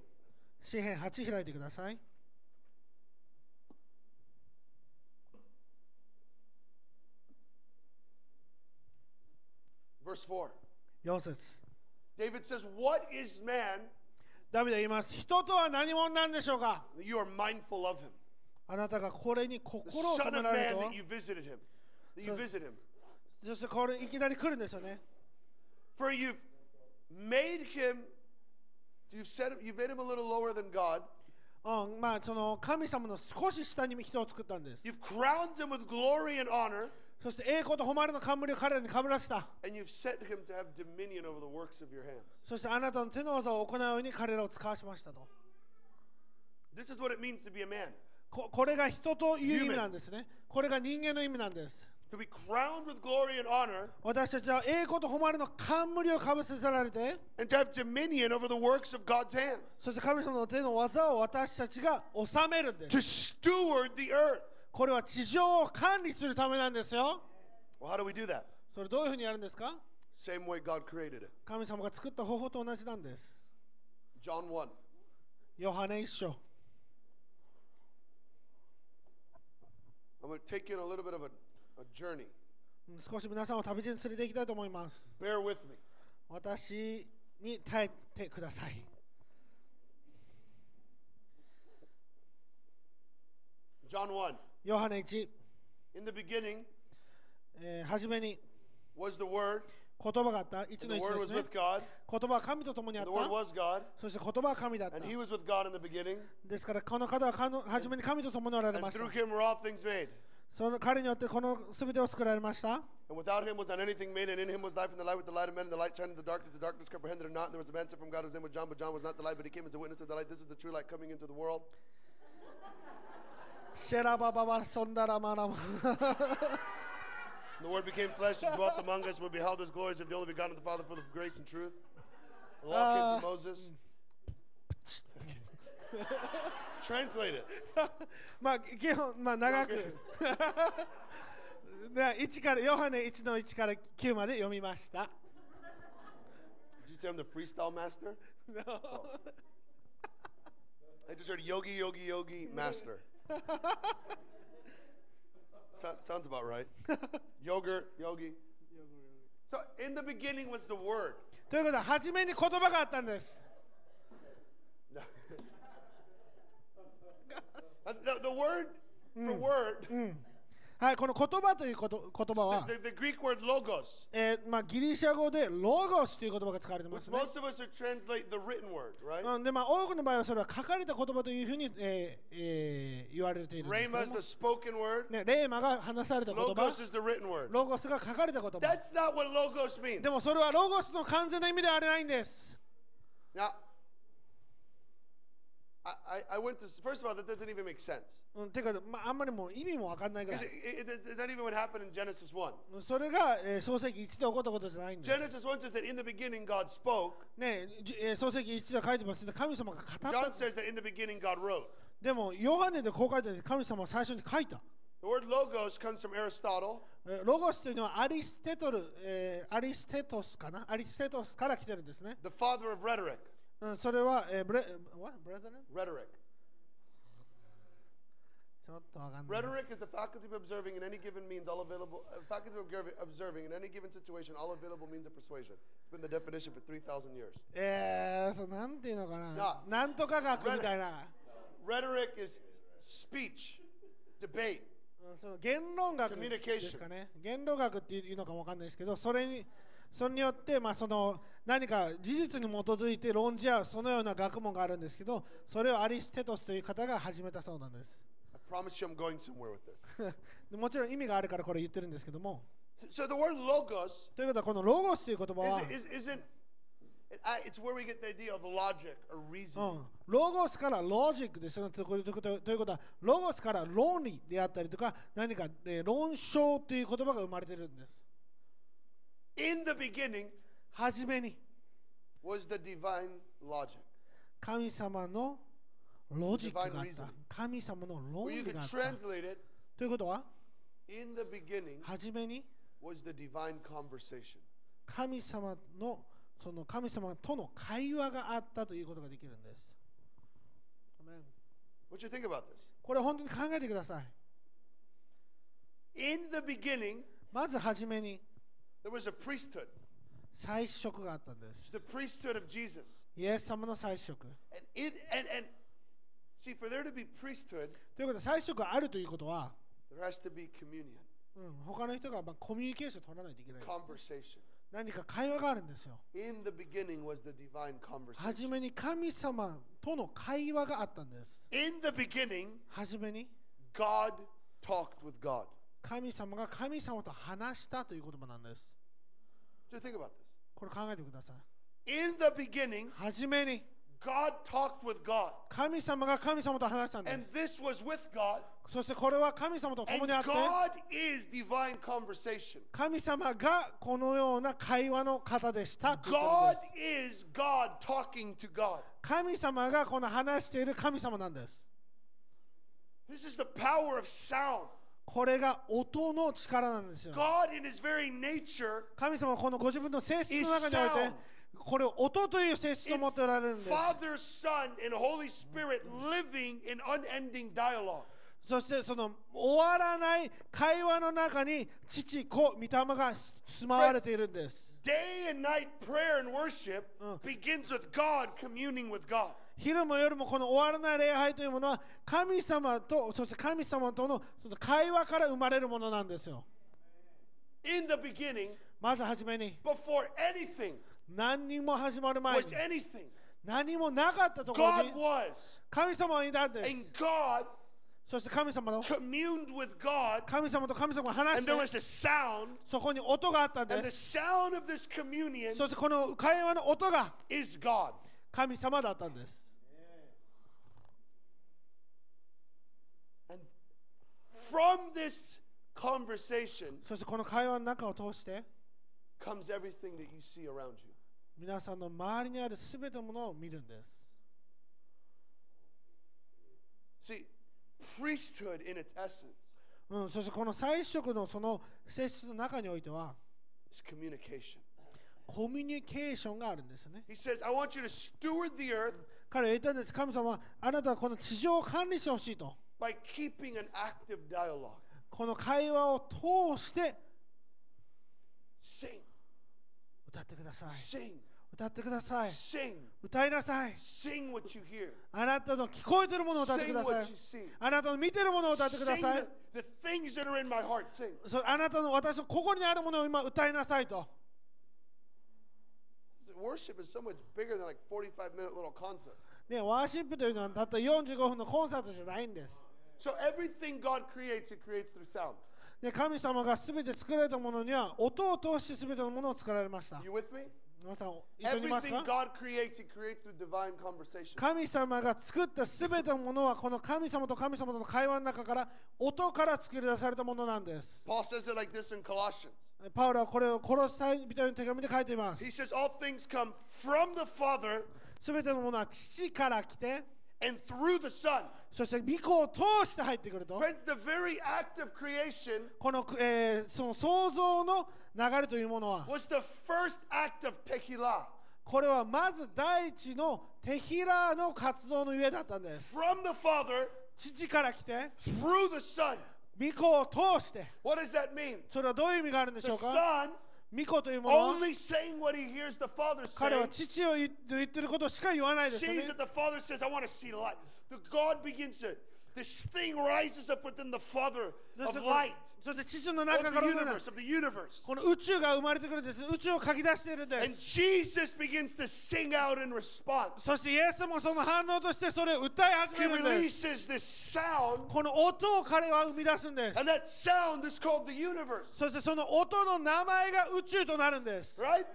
S2: 詩篇8開いてください。
S3: Verse 4.
S2: 4節
S3: David says, What is man
S2: ダビデは言います。人とは何者なんでしょうか
S3: you are mindful of him?
S2: あなたがこれに心を止められると
S3: that you visited him. That you visit him.
S2: そしてこれいきなり来るんですよね。
S3: For you've made him, you've set him, you've made him a little lower than God.
S2: うん、まあその神様の少し下に人を作ったんです。
S3: You've crowned him with glory and honor,
S2: そして栄光と誉れの冠を彼らにかぶらせた。
S3: and you've set him to have dominion over the works of your hands.
S2: そしてあなたの手の技を行うように彼らを使わしましたと。
S3: This is what it means to be a man.
S2: ここれが人という意味なんですね。これが人間の意味なんです。
S3: to be crowned with glory and honor,
S2: 私たちは栄光と誉れの冠をかぶせられて、
S3: and to have dominion over the works of God's hand,
S2: そして神様の手の技を私たちが治めるんで
S3: to す。steward the earth.
S2: これは地上を管理するためなんですよ。
S3: Well, how do we do that?
S2: それどういうふうにやるんですか
S3: Same way God created it.
S2: 神様が作った方法と同じなんです。
S3: John 1.
S2: ヨハネ一章。
S3: I'm going to take you on a little bit of a a
S2: 少し皆さんを旅路に連れて行きたいと思います
S3: Bear with me.
S2: 私に耐えてください
S3: John 1.
S2: ヨハネ1、
S3: In the beginning
S2: えー、初めに
S3: was the Word,
S2: 言葉があった1
S3: and
S2: の
S3: the
S2: 1
S3: Word
S2: で
S3: was
S2: すね
S3: with God,
S2: 言葉は神と共にして言葉は神だった
S3: and He was with God in the beginning,
S2: ですからこの方は初めに神と共におられました
S3: through Him were all things made.
S2: その彼によってこの全てを作られました
S3: And without Him was not anything made, and in Him was life, and the light was the light of men, and the light shined in the darkness. The darkness comprehended it not. And there was a man sent from God whose name was John, but John was not the light, but he came as a witness of the light. This is the true light coming into the world. *laughs*
S2: シェラバババソンダラマラマ *laughs*
S3: And the Word became flesh and dwelt among us. We beheld His glories of the only begotten of the Father, full of grace and truth. The law came through Moses. Translate it. *laughs*
S2: まあ基本まあ長くでは1からヨハネ1の1から9まで読みました
S3: Did *laughs* you say I'm the freestyle master? *laughs* I just heard yogi, yogi, yogi, master. So- sounds about right. Yogurt, yogi. So in the beginning was the Word.
S2: ということで初めに言葉があったんです
S3: No. Uh, The, the word for word,
S2: うんはいこの言葉ということ言葉は
S3: the, the, Greek word logos,
S2: えーまあ、ギリシャ語でロゴスという言葉が使われてま
S3: which
S2: すね。
S3: most of us would translate the written word, right?
S2: うん、でまあ多くの場合はそれは書かれた言葉というふうに、えーえー言われているんですけ
S3: Rhema
S2: ど
S3: is
S2: も
S3: the spoken word.
S2: ね、レーマが話された言葉
S3: Logos is the written word.
S2: ロゴスが書かれた言葉
S3: That's not what logos means.
S2: でもそれはロゴスの完全な意味ではありないんです。
S3: Now, I, I, went to, first of all, that doesn't even make sense.
S2: うん、てか、まあ、あんまりもう意味もわかんないぐら
S3: Because
S2: い
S3: it, it, it's not even what happened in Genesis 1.
S2: それが、えー創世記1で起こったことじゃないんです。
S3: Genesis 1 says that in the beginning God spoke.
S2: ねじえー創世記1では書いてますけど神様が語っ
S3: John
S2: た。
S3: says that in the beginning God wrote.
S2: でも、ヨハネでこう書いてある神様は最初に書いた。
S3: The word logos comes from Aristotle.
S2: えーロゴスというのはアリステトル、えーアリステトスかなアリステトスから来てるんですね。
S3: the father of rhetoric.
S2: うん、それは、えーブレ、what? Brethren?
S3: Rhetoric.
S2: ちょっとわかんない。
S3: Rhetoric is the faculty of observing in any given means, all available. Uh, faculty of observing- in any given situation, all available means of persuasion. It's been the definition for 3,000 years.
S2: えー、そうなんていうのかな
S3: な
S2: なんとか学みたいな。
S3: Rhetoric is speech, debate.
S2: うんその言論学ですかね。言論学っていうのかもわかんないですけど、それに、それによって、まあ、その何か事実に基づいて論じ合うそのような学問があるんですけど、それをアリステトスという方が始めたそうなんです。
S3: Promise you I'm going somewhere with this. *laughs*
S2: でもちろん意味があるからこれ言ってるんですけども。
S3: So the word logos
S2: ということは、このロゴスという言葉は、
S3: is, is, isn't, it's where we get the idea of logic or
S2: う
S3: reasoning.
S2: ん、ロゴスからロジックですよねということは、ロゴスから論理であったりとか、何か、えー論証という言葉が生まれてるんです。
S3: In the beginning
S2: はじめに
S3: was the divine logic.
S2: 神様のロジックがあった。神様の論
S3: Or you
S2: 理
S3: could
S2: があった。
S3: translate it
S2: ということは、
S3: in the beginning
S2: はじめに
S3: was the divine conversation.
S2: 神様のその神様との会話があったということができるんです。アメン
S3: What you think about this?
S2: これ本当に考えてください。
S3: In the beginning,
S2: まずはじめに
S3: there was a priesthood.
S2: 祭司職があったんです。
S3: The priesthood of Jesus.
S2: イエス様の祭司職。
S3: And it and and see for there to be priesthood,
S2: ということで、祭司職があるということは、
S3: there has to be communion,
S2: うん、他の人がまあコミュニケーションを取らないといけない。
S3: conversation.
S2: 何か会話があるんですよ。
S3: In the beginning was the divine
S2: はじ
S3: conversation.
S2: めに神様との会話があったんです。
S3: In the beginning,
S2: はじめに
S3: God talked with God.
S2: 神様が神様と話したという言葉なんです。
S3: Just think about this.
S2: これ考えてください。
S3: In the beginning,
S2: はじめに
S3: God talked with God.
S2: 神様が神様と話したんで
S3: And
S2: す。
S3: this was with God.
S2: そしてこれは神様と共
S3: And
S2: にあって、
S3: God is divine conversation.
S2: 神様がこのような会話の方でしたということ
S3: God
S2: です。
S3: is God talking to God.
S2: 神様がこの話している神様なんです。
S3: This is the power of sound.
S2: これが音の力なんですよ。
S3: God, in his very nature,
S2: 神様はこのご自分の性質の中におい.て、これを音という性質を持っておられるんです。
S3: Father, Son, and Holy Spirit living in unending dialogue.
S2: そしてその終わらない会話の中に父子御霊が住まわれているんです
S3: Day and night prayer and worship
S2: Uh.
S3: begins with God communing with God.
S2: 昼も夜もこの終わらない礼拝というものは神様とそして神様との会話から生まれるものなんですよ。
S3: In the beginning,
S2: まずはじめに。
S3: before anything
S2: 何にも始まる前
S3: was
S2: に
S3: anything,
S2: 何もなかったところ
S3: God
S2: に
S3: was.
S2: 神様はいたんです。
S3: And God
S2: そして神様の
S3: communed with God,
S2: 神様と神様が話
S3: and
S2: して
S3: there was a sound,
S2: そこに音があったん
S3: and
S2: で
S3: the
S2: す
S3: sound of this communion
S2: そしてこの会話の音が
S3: is God.
S2: 神様だったんです
S3: And from this conversation
S2: そしてこの会話の中を通して
S3: comes everything that you see around you.
S2: 皆さんの周りにある全てのものを見るんです
S3: See, priesthood in its essence
S2: うん、そしてこの最色のその性質の中においては
S3: is communication.
S2: コミュニケーションがあるんですよね
S3: He says, I want you to steward the earth
S2: 彼は言ったんです神様はあなたはこの地上を管理してほしいとこの会話を通して歌ってください。歌ってください。歌いなさい。あなたの聞こえてるものを歌ってください。あなたの見てるものを歌ってください。あなたの私の心にあるものを今歌いなさいと。ワーシップというのはたった45分のコンサートじゃないんです。
S3: So everything God creates, it creates through sound.
S2: で神様が全て作られたものには音を通して全てのものを作られました。
S3: You with me?
S2: 皆さん一緒にいます
S3: Everything
S2: か
S3: God creates, He creates through divine conversation.
S2: 神様が作った全てのものはこの神様と神様との会話の中から音から作り出されたものなんです。
S3: Paul says it like this in Colossians.
S2: パウロはこれを殺したい人の手紙で書いています。
S3: He says, All things come from the Father
S2: 全てのものは父から来て、
S3: and through the Son.
S2: そして御子を通して入ってくると。
S3: Friends, the very act of creation
S2: この,、えーその創造の流れというものは、
S3: was the first act of.
S2: これはまず第一のテヒラの活動のゆえだったんです。
S3: From the Father
S2: 父から来て、
S3: through the Son.
S2: 御子を通して、
S3: What does that mean?
S2: それはどういう意味があるんでし
S3: The
S2: ょうか
S3: Son
S2: 御子というものは、
S3: only saying what he hears the Father
S2: 彼
S3: say.
S2: は父を言って言ってることしか言わないですよね
S3: sees。that the Father says, I want to see light. The God begins to, this thing rises up within the Father
S2: そし
S3: of
S2: てこの
S3: light,
S2: そして父の
S3: of
S2: 中から
S3: the
S2: 生まれ
S3: universe, of the universe.
S2: この宇宙が生まれてくるんですね。宇宙を書き出しているんで
S3: And
S2: す。
S3: Jesus begins to sing out in response.
S2: そしてイエスもその反応としてそれを歌い始
S3: He
S2: めるんです。
S3: releases this sound,
S2: この音を彼は生み出すんです。
S3: and that sound is called the universe,
S2: そしてその音の名前が宇宙となるんです。
S3: right?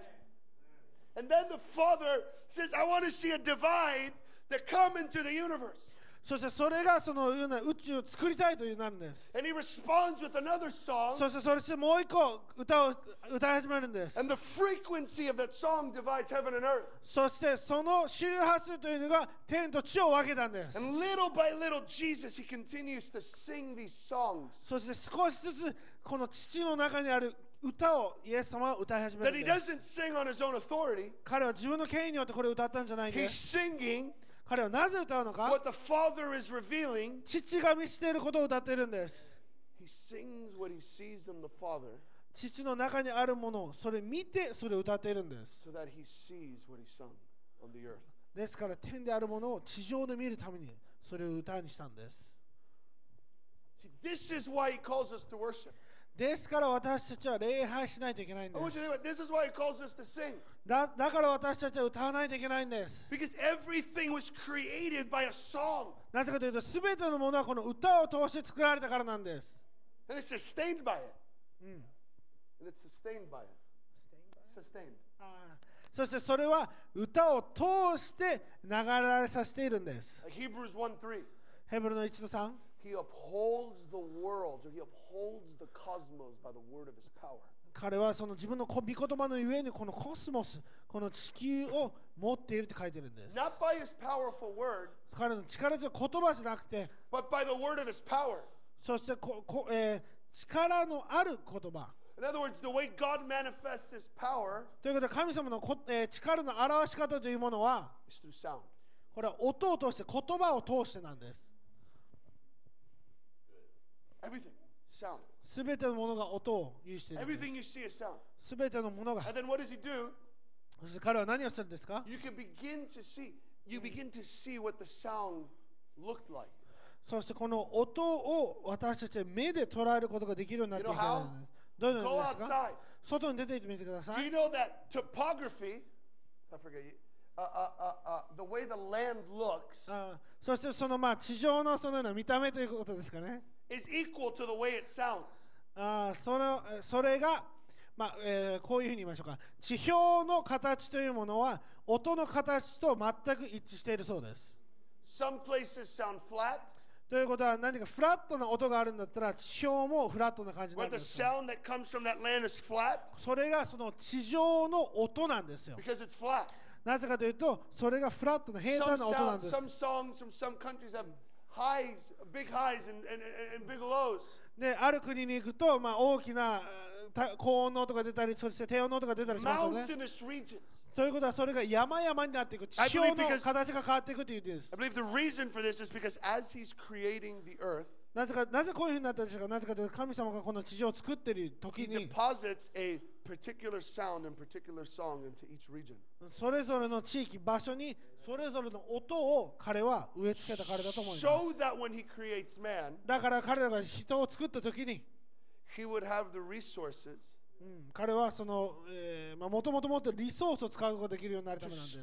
S3: And then the Father says, I want to see a divide that come into the universe.
S2: そしてそれがそのような宇宙を作りたいというなるんです。
S3: And he responds with another song,
S2: そしてそしてもう一個歌を歌い始めるんです。
S3: and the frequency of that song divides heaven and earth.
S2: そしてその周波数というのが天と地を分けたんです。
S3: And little by little, Jesus, he continues to sing these songs
S2: そして少しずつこの父の中にある歌をイエス様は歌い始めるんです。彼は自分の権威によってこれを歌ったんじゃないんで
S3: He's
S2: す。
S3: singing
S2: 彼はなぜ歌うのか？父が見せていることを歌っているんです。父の中にあるものをそれ見てそれを歌っているんです。ですから天であるものを地上で見るためにそれを歌にしたんです。
S3: See, this is why he.
S2: ですから私たちは礼拝しないといけないんです。だ,だから私たちは歌わないといけないんです。なぜかというと、すべてのものはこの歌を通して作られたからなんです。そしてそれは歌を通して流れさせているんです。ヘブルの1の3。彼はその自分の御言葉のゆえにこのコスモス、この地球を持っていると書いているんです。
S3: Word,
S2: 彼の力強い言葉じゃなくて、そしてここ、えー、力のある言葉。ということで、神様のこ、えー、力の表し方というものは、これは音を通して、言葉を通してなんです。すべてのものが音を有している。すべてのものが。そして彼は何をするんですか、そしてこの音を私たち目で捉えることができるようになっている。どういうこ
S3: と
S2: ですか？外に出て行ってみてください。
S3: Do you know that topography, I forget. You, uh, uh, uh, uh, the way the land looks,
S2: そしてそのまあ地上のそのような見た目ということですかね。
S3: is equal to the way it sounds.
S2: あそ,のそれが、まあえー、こういうふうに言いましょうか地表の形というものは音の形と全く一致しているそうです。
S3: Some
S2: ということは何かフラットな音があるんだったら地表もフラットな感じにな
S3: り。
S2: それがその地上の音なんですよ。なぜかというとそれがフラットな平和な音なんです。
S3: highs, big highs and, and, and big lows.
S2: である国に行くと、まあ、大きな高温の音が出たり、そして低温の音が出たりしますよ、ね。ということは、それが山々になっていく、地表形が変わっていくという言うです。なぜか、なぜこういうふうになったでしか、なぜかというと、神様がこの地上を作ってる時に。
S3: Particular sound and particular song into each region.
S2: それぞれの地域場所にそれぞれの音を彼は植え付けたからだと思い
S3: So
S2: ます
S3: that when he creates man,
S2: だから彼らが人を作った時に
S3: he would have the resources
S2: うん、彼はその、えーまあ、もともと持ってリソースを使うことができるようになるためなんです。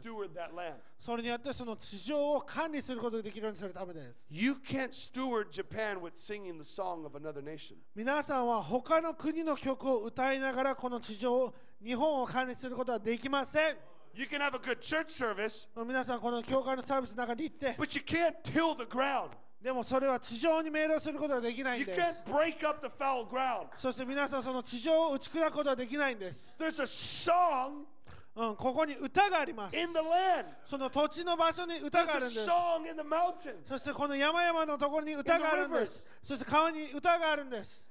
S2: それによってその地上を管理することができるようにするためです。
S3: You can't steward Japan with singing the song of another nation.
S2: 皆さんは他の国の曲を歌いながらこの地上を日本を管理することはできません。
S3: You can have a good church service,
S2: 皆さんこの教会のサービスの中に行って、
S3: but you can't till the ground.
S2: でもそれは地上に命令することはできないん
S3: You
S2: です。
S3: can't break up the foul ground.
S2: そして皆さんその地上を打ち砕くことはできないんです。
S3: There's a song
S2: うん、ここに歌があります。
S3: in the land.
S2: その土地の場所に歌がある
S3: a
S2: んです。
S3: song in the mountain.
S2: そしてこの山々のところに歌があるんです。そして川に歌があるんです。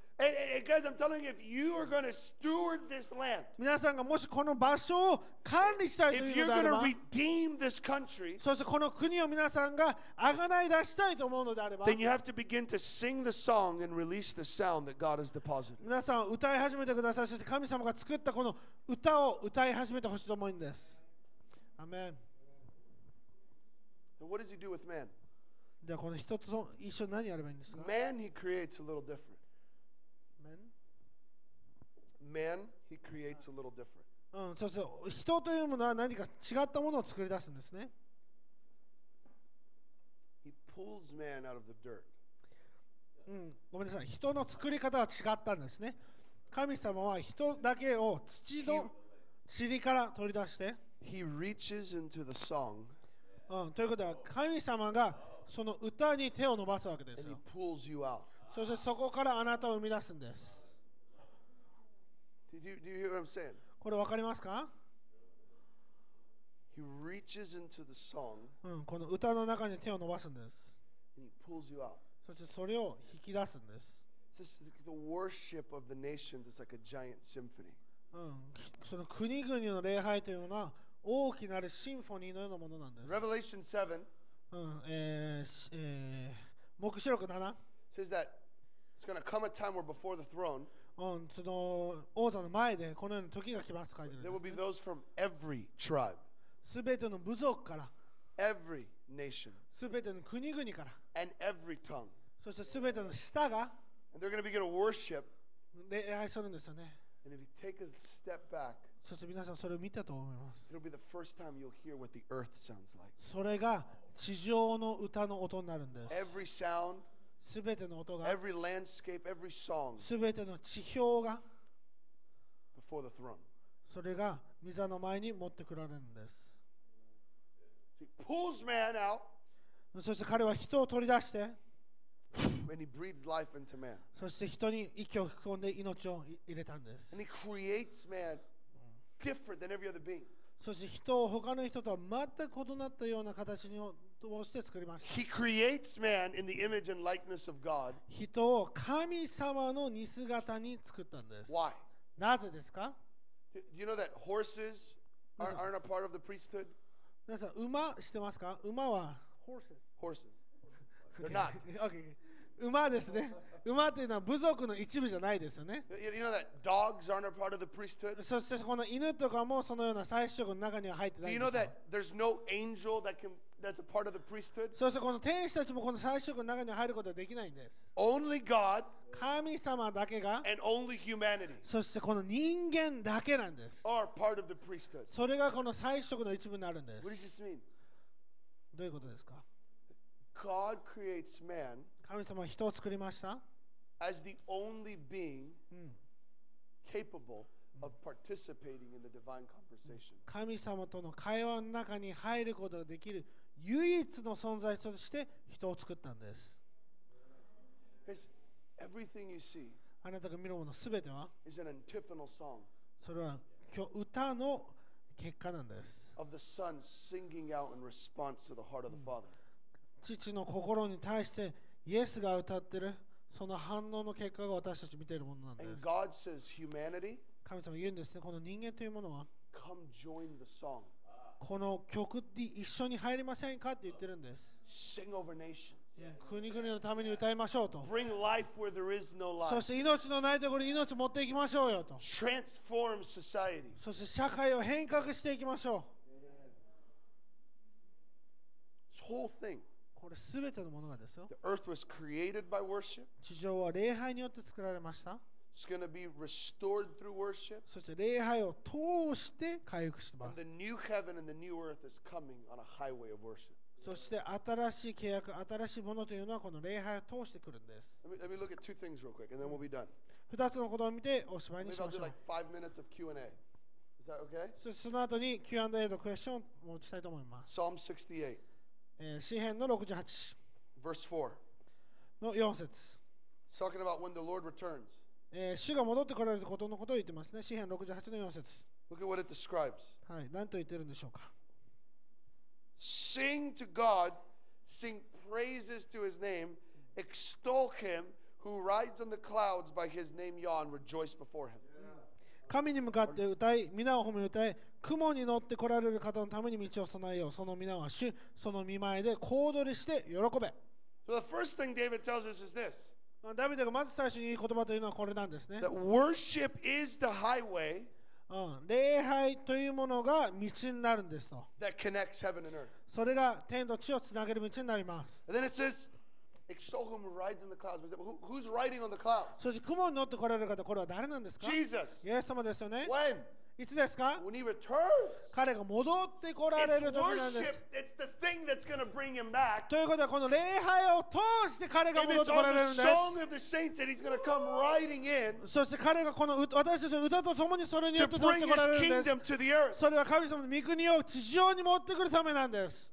S2: 皆さんもしこの場所を管理したいというのであれば
S3: country,
S2: そしこの国を皆さんが贖がない出したいと思うのであれば皆さんは歌い始めてくださいそして神様が作ったこの歌を歌い始めてほしいと思うんです。アメン。では、この人と一緒に何やればいいんですか
S3: ？Man, he creates a little different. Man, he creates a little different.
S2: うん、そして人というものは何か違ったものを作り出すんですね。
S3: He pulls man out of the dirt.
S2: うん、ごめんなさい。人の作り方は違ったんですね。神様は人だけを土の塵から取り出して、
S3: He reaches into the song
S2: うん、ということは神様がその歌に手を伸ばすわけです
S3: and he
S2: よ。
S3: pulls you out.
S2: そしてそこからあなたを生み出すんです。
S3: Do you, do you hear what I'm saying?
S2: これ分かりますか、
S3: He reaches into the song
S2: うん、この歌の中に手を伸ばすんです。
S3: and he pulls you out.
S2: そしてそれを引き出すんです。
S3: It's just the worship of the nations is like a giant symphony.
S2: うん、その国々の礼拝というのは大きなるシンフォニーのようなものなんです。
S3: Revelation 7
S2: うんえーしえー、黙示録7、
S3: says that it's going to come a time where before the throne
S2: うん、その王座の前でこのような時が来ますと書いて
S3: there
S2: る
S3: will
S2: ん
S3: be
S2: です
S3: those from every tribe,
S2: すべての部族から、
S3: every nation,
S2: すべての国々から、
S3: and every tongue.
S2: そしてすべての舌が
S3: And they're going to begin to worship.
S2: 礼拝するんですよね。
S3: And if you take a step back,
S2: そして皆さんそれを見たと思います。
S3: it'll be the first time you'll hear what the earth sounds like.
S2: それが地上の歌の音になるんです。
S3: Every sound,
S2: 全ての音が、全ての地表が、それが、御座の前に持ってくられるんです。そして彼は人を取り出して、そして人に息を吹き込んで命を入れたんです。そして人を他の人とは全く異なったような形にを通して作りました。
S3: He creates man in the image and likeness of God.
S2: 人を神様の似姿に作ったんです。
S3: Why?
S2: なぜですか
S3: Do you know that horses aren't, aren't a part of the priesthood?
S2: 皆さん、馬知ってますか馬は horses。
S3: Horses. They're not.
S2: Okay. 馬ですね。馬というのは部族の一部じゃないですよね。
S3: You you know that dogs aren't a part of the priesthood?
S2: そしてこの犬とかもそのような祭司職の中には入ってな
S3: Do
S2: い
S3: you
S2: んで
S3: know
S2: すよ
S3: that there's no angel that can that's a part of the priesthood?
S2: そしてこの天使たちもこの祭司職の中に入ることはできないんです。
S3: Only God
S2: 神様だけが、
S3: and only humanity
S2: そしてこの人間だけなんです。
S3: are part of the priesthood.
S2: それがこの祭司職の一部になるんです。
S3: What does this mean?
S2: どういうことですか
S3: God creates man
S2: 神様は人を作りました。
S3: as the only being
S2: うん、
S3: capable of participating in the divine conversation.
S2: 神様との会話の中に入ることができる唯一の存在として人を作ったんです。あなたが見るもの全てはそれは今日歌の結果なんです。父の心に対してイエスが歌ってるその反応の結果が私たち見ているものなんです。神様言うんですね、この人間というものは。この曲に一緒に入りませんかって言ってるんです。
S3: Sing over nations.
S2: 国々のために歌いましょうと。
S3: Bring life where there is no
S2: そ
S3: life.
S2: して命のないところに命を持っていきましょうよと。
S3: Transform society.
S2: そして社会を変革していきましょ
S3: This whole thing.
S2: う。これすべてのものがですよ。
S3: The earth was created by worship.
S2: 地上は礼拝によって作られました。
S3: It's going to be restored through worship.
S2: そして礼拝を通して回復してま
S3: And
S2: す。
S3: the new heaven and the new earth is coming on a highway of worship.
S2: そして新しい契約、新しいものというのはこの礼拝を通してくるんです。
S3: Let me, let me look at two things real quick, and then we'll be done.
S2: 二つのことを見ておしまいに
S3: Maybe
S2: し
S3: I'll
S2: まし
S3: do
S2: ょう
S3: like。five minutes of Q&A. Is that okay?
S2: そしてその後に Q&A のクエスチョンを持ちたいと思います。
S3: Psalm 68,
S2: えー詩編の68
S3: verse 4.
S2: の4節、
S3: It's talking about when the Lord returns.
S2: えー主が戻ってこられることのことを言ってますね。詩編68の4節
S3: Look at what it describes.
S2: はい、何と言ってるんでしょうか。
S3: Sing to God, sing praises to his name, extol him who rides on the clouds by his name Yah, and rejoice before him.
S2: 神に向かって歌い、皆を褒め歌い、雲に乗って来られる方のために道を備えよう。その皆は主、その見前で小躍りして喜べ。
S3: So the first thing David tells us is this
S2: ダビデがまず最初に言う言葉というのはこれなんですね。
S3: Worship is the、
S2: うん、礼拝というものが道になるんですと。それが天と地をつなげる道になります。そして雲に乗ってこられる方、これは誰なんですか
S3: ？Jesus.
S2: イエス様ですよね。いつですか？彼が戻ってこられる。ということはこの礼拝を通して彼が戻ってこられる。そして彼がこの私たちの歌ととにそれによって戻ってこられ。それは神様の御国を地上に持ってくるためなんです。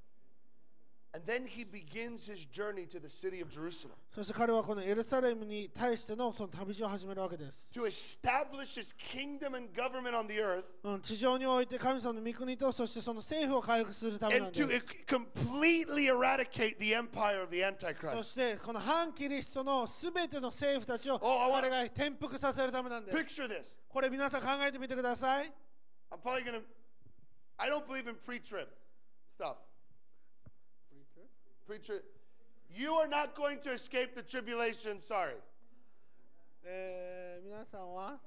S3: And then he begins his journey to the city of Jerusalem
S2: そして彼はこのエルサレムに対してのその旅路を始めるわけです。
S3: to establish his kingdom and government on the earth
S2: うん、地上において神様の御国とそしてその政府を回復するためなん
S3: and
S2: で
S3: to
S2: す。
S3: e- completely eradicate the empire of the
S2: そ
S3: Antichrist.
S2: してこの反キリストのすべての政府たちを
S3: Oh, I want-
S2: 彼が転覆させるためなんです。
S3: Picture this.
S2: これ皆さん考えてみてください。
S3: I'm probably going to, I don't believe in pre trib stuff. Pre trib. You are not going to escape the tribulation, sorry.
S2: えー、皆さんは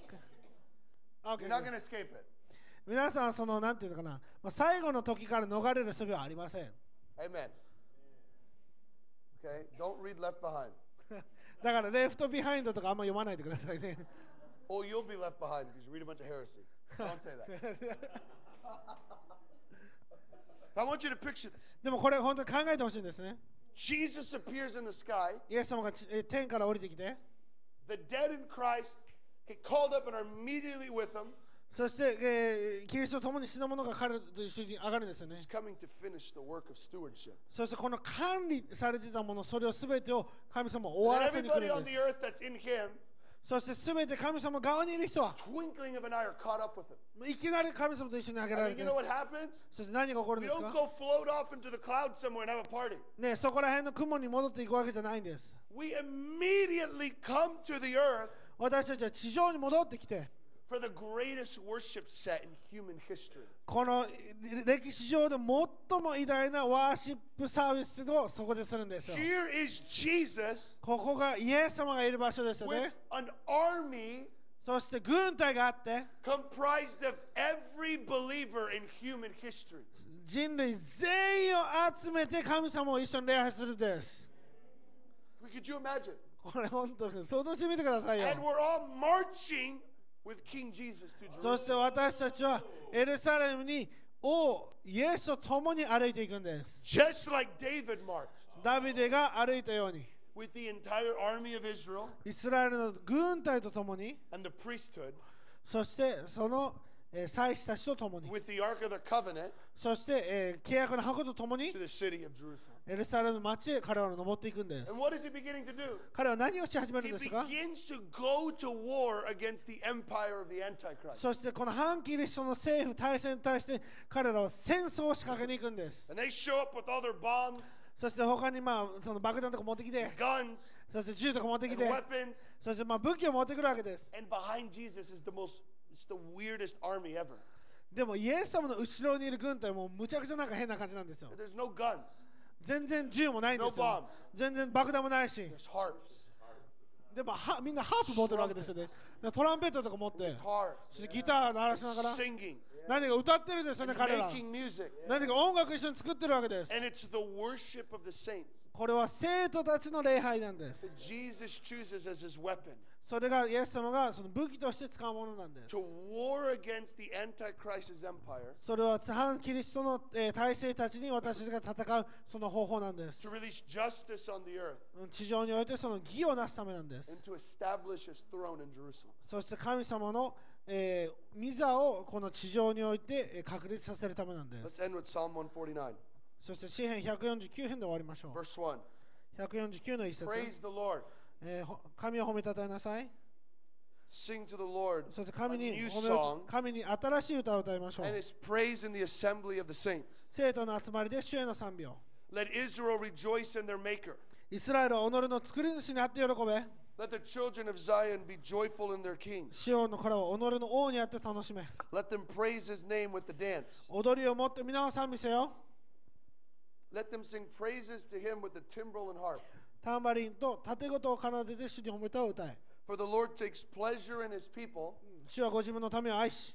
S2: あ OK
S3: You're not going to escape it.
S2: 皆さんはそのなんていうのかな、まあ、最後の時から逃れる術はありません。
S3: Amen. Okay? Don't read Left Behind.
S2: だからレフトビハインドとかあんま読まないでくださいね。
S3: Oh, you'll be left behind because you read a bunch of heresy. Don't say that. I want you to picture this.
S2: でもこれ本当に考えてほしいんですね。
S3: Jesus appears in the sky.
S2: イエス様が天から降りてきて、
S3: The dead in Christ get called up and are immediately with him.
S2: そして、えーキリストと共に死の者が彼と一緒に上がるんですよね
S3: He's。coming to finish the work of stewardship.
S2: そしてこの管理されていたもの、それをすべてを神様は終わらせに来
S3: everybody
S2: る
S3: on
S2: んで
S3: the
S2: す。
S3: earth that's in him,
S2: そして全て神様側にいる人は、いきなり神様と一緒にあげられて、そし何が起こるんですか？ねそこら辺の雲に戻っていくわけじゃないんです。私たちは地上に戻ってきて、この歴史上で最も偉大なワーシップサービスをそこでするんです。ここがイエス様がいる場所ですよね。そして軍隊があって人類全員を集めて神様を一緒に礼拝するんです。これ本当してみてください。そして私たちはエルサレムに王イエスと共に歩いていくんです。ダビデが歩いたように。イスラエルの軍隊と共に。そしてその。祭司たちと共に、
S3: covenant,
S2: そして、えー、契約の箱と共に、エルサレムの街へ彼らは登っていくんです。彼は何をし始めるんですか
S3: ？To to
S2: そして、この反キリストの政府、対戦に対して彼らは戦争を仕掛けに行くんです。そして他にまあその爆弾とか持ってきて、
S3: Guns、
S2: そして銃とか持ってきて、そしてまあ武器を持ってくるわけです。
S3: It's the weirdest army ever.
S2: でもイエス様の後ろにいる軍隊もむちゃくちゃなんか変な感じなんですよ。
S3: There's no guns,
S2: 全然銃もないんです
S3: No
S2: よ。全然爆弾もないし。
S3: there's harps,
S2: でもはみんなハープ持ってるわけですよね。でトランペットとか持って、ギター鳴らしながら
S3: singing,
S2: 何か歌ってるんですよね、彼ら。何か音楽一緒に作ってるわけです。
S3: And it's the worship of the saints
S2: これは生徒たちの礼拝なんです。
S3: Jesus chooses as his weapon
S2: それがイエス様がその武器として使うものなんです。
S3: to war against the Antichrist's empire,
S2: それは反キリストの、えー体制たちに私が戦うその方法なんです。
S3: to release justice on the earth,
S2: うん地上においてその義をなすためなんです。
S3: and to establish his throne in Jerusalem.
S2: そして神様の、えー、御座をこの地上において、えー確立させるためなんです。
S3: Let's end with Psalm 149,
S2: そして詩編149編で終わりましょ
S3: verse 1.
S2: う。149の一節、
S3: Praise the Lord.
S2: えーほ神を褒めたたえなさい。
S3: Sing to the Lord
S2: そして
S3: a
S2: 神に
S3: new
S2: 褒めを
S3: song
S2: 神に新しい歌を歌いましょう
S3: and。his praise in the assembly of the saints.
S2: 生徒の集まりで主への賛美を。
S3: Let Israel rejoice in their Maker.
S2: イスラエルは己の作り主にあって喜べ。
S3: Let the children of Zion be joyful in their King.
S2: シオンの子らは己の王にあって楽しめ。
S3: Let them praise his name with the dance.
S2: 踊りを持って皆を賛美せよ。
S3: Let them sing praises to him with the timbrel and harp.
S2: タンバリンと盾ごとを奏でて主に褒めたを歌え。
S3: For the Lord takes pleasure in his people,
S2: 主はご自分のためを愛し、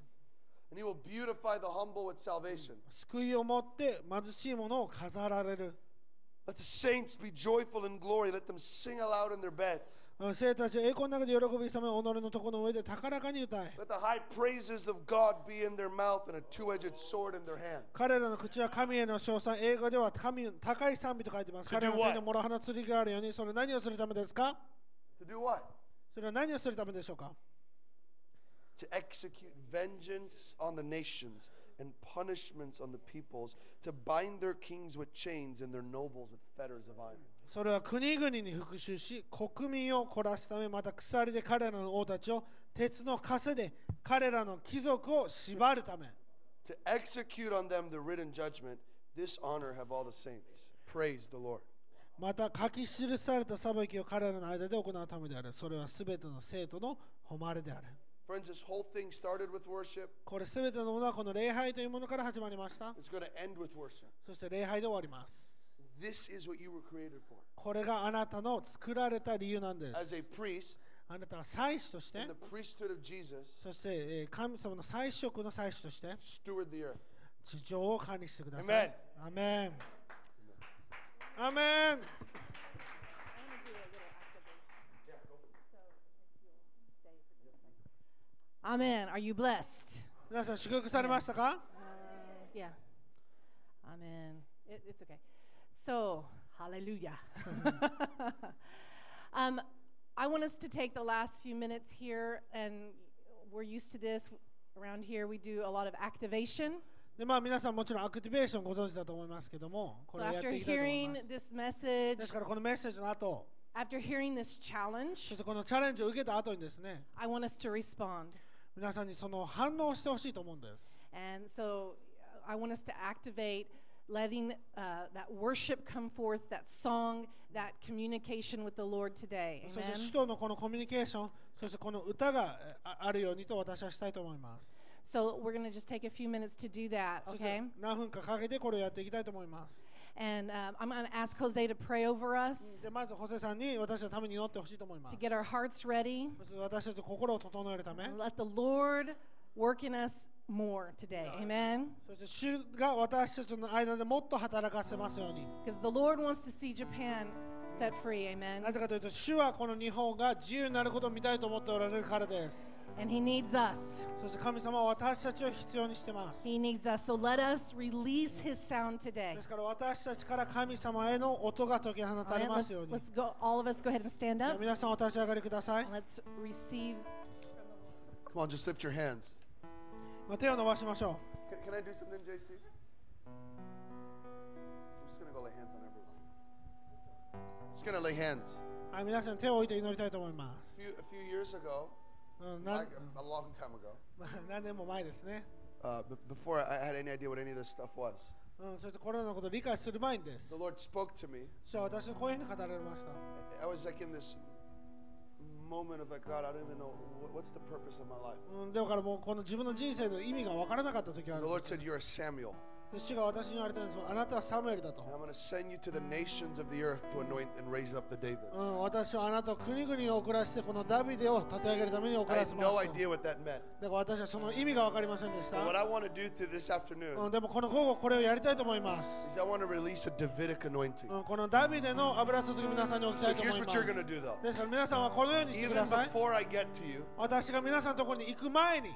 S3: and he will beautify the humble with salvation.
S2: 救いを持って貧しい者を飾られる。
S3: Let the saints be joyful in glory. Let them sing aloud in their beds.
S2: 生徒たちは栄光の中で喜びさめ、己のところの上で高らかに歌え。
S3: Let the high praises of God be in their mouth and a two edged sword in their hand.
S2: 彼らの口は神への称賛、英語では神の高い賛美と書いてます。彼らの?手に諸刃の剣があるように、それ何をするためですか
S3: To do what?
S2: それは何をするためでしょうか
S3: To execute vengeance on the nations and punishments on the peoples, to bind their kings with chains and their nobles with fetters of iron.
S2: それは国々に復讐し、国民を懲らすため、また鎖で彼らの王たちを鉄の枷で彼らの貴族を縛るため。
S3: To execute on them the written judgment, this honor have all the saints. Praise the Lord.
S2: また書き記された裁きを彼らの間で行うためである。それはすべての生徒の誉れである。
S3: Friends, this whole thing started with worship.
S2: これすべてのものはこの礼拝というものから始まりました。
S3: It's going to end with worship.
S2: そして礼拝で終わります。
S3: This is what you were created for.
S2: これがあなたの作られた理由なんです。
S3: As a priest
S2: あなたは祭司として
S3: the、priesthood of Jesus,
S2: そしてえー神様の祭司職の祭司として、
S3: steward the earth.
S2: 地上を管理してください。
S3: Amen.
S2: アメン。アメン。
S1: Amen. Are you blessed?
S2: 皆さん祝福されましたか
S1: Uh, yeah. Amen. It, it's okay. So, hallelujah. *laughs* um, I want us to take the last few minutes here, and we're used to this around here. We do a lot of activation.
S2: でまあ皆さんもちろんアクティベーションご存知だと思いますけども、こ
S1: So
S2: れをやっ
S1: after
S2: ていきたいと思いま
S1: hearing
S2: す。
S1: this message,
S2: ですからこのメッセージの後、
S1: after hearing this
S2: そ
S1: challenge,
S2: してこのチャレンジを受けた後にですね、
S1: I want us to respond.
S2: 皆さんにその反応をしてほしいと思うんです。
S1: And so uh, I want us to activate letting uh, that worship come forth, that song, that communication with the Lord today.
S2: そして
S1: Amen.
S2: 主とのこのコミュニケーション、そしてこの歌がえああるようにと私はしたいと思います
S1: So we're going to just take a few minutes to do that, okay?
S2: 何分かかけてこれをやっていきたいと思います
S1: And um, I'm going to ask Jose to pray over us
S2: でまずホセさんに私のために祈ってほしいと思いま
S1: to
S2: す
S1: get our hearts ready.
S2: そして私たちの心を整えるため
S1: and Let the Lord work in us more today. Amen.
S2: そして主が私たちの間でもっと働かせますように
S1: Because the Lord wants to see Japan set free. Amen.
S2: なぜかというと主はこの日本が自由になることを見たいと思っておられるからです
S1: And He needs us.
S2: そして神様は私たちを必要にしてます
S1: He needs us. So let us release His sound today.
S2: ですから私たちから神様への音が解き放たれ
S1: Alright,
S2: ま
S1: let's,
S2: すように
S1: let's go. All of us go ahead and stand
S2: では
S1: up.
S2: 皆さんお立ち上がりください
S1: and Let's receive.
S3: Come on, just lift your hands.
S2: まあ手を伸ばしましょ
S3: Can, can I do something, JC? I'm just going to go lay hands on everyone. Just going to lay hands.
S2: うはい皆さん手を置いて祈りたいと思いま
S3: A few, a few years ago,
S2: す、うん、な
S3: like a, long time ago,
S2: まあ何年も前ですね
S3: uh, b- before I had any idea what any of this stuff was,
S2: うん、そしてコロナのことを理解する前にです
S3: the Lord spoke to me.
S2: そして私にこういうふうに語られました
S3: I was like in this moment of like, God, I don't even know what, what's the purpose of my life.
S2: うん、だからもうこの自分の人生の意味が分からなかった時があ
S3: The
S2: る
S3: Lord said, You're a Samuel.
S2: 主が私に言われたんですあなたはサムエルだと。私はあなたを国々を送らせてこのダビデを立て上げるために送らせます。だから私はその意味が分かりませんでした。でもこの午後これをやりたいと思います。このダビデの油注ぎ皆さんに置きたいと思います。
S3: So、here's what do, though.
S2: ですから皆さんはこのようにしてください。
S3: Even I get to you,
S2: 私が皆さんのところに行く前に、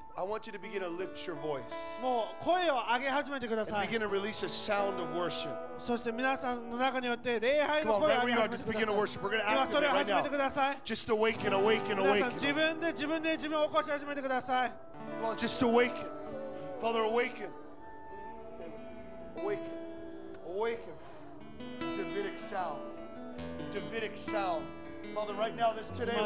S2: もう声を上げ始めてください。
S3: begin to release a sound of worship.
S2: そして皆さんの中によって礼拝
S3: Come
S2: の
S3: on,
S2: 声を
S3: right
S2: 上
S3: where
S2: げ
S3: you are,
S2: 始
S3: just
S2: めて
S3: begin
S2: く
S3: to
S2: だ
S3: worship. We're going
S2: さい
S3: to
S2: 今それ
S3: activate
S2: を
S3: right
S2: 始め
S3: now.
S2: てください
S3: Just awaken, awaken,
S2: 皆さん
S3: awaken.
S2: 自分で自分で自分を起こし始めてください
S3: Come on, just awaken. Father, awaken. Awaken. Awaken. Davidic sound. Davidic sound. Father, right now, this today,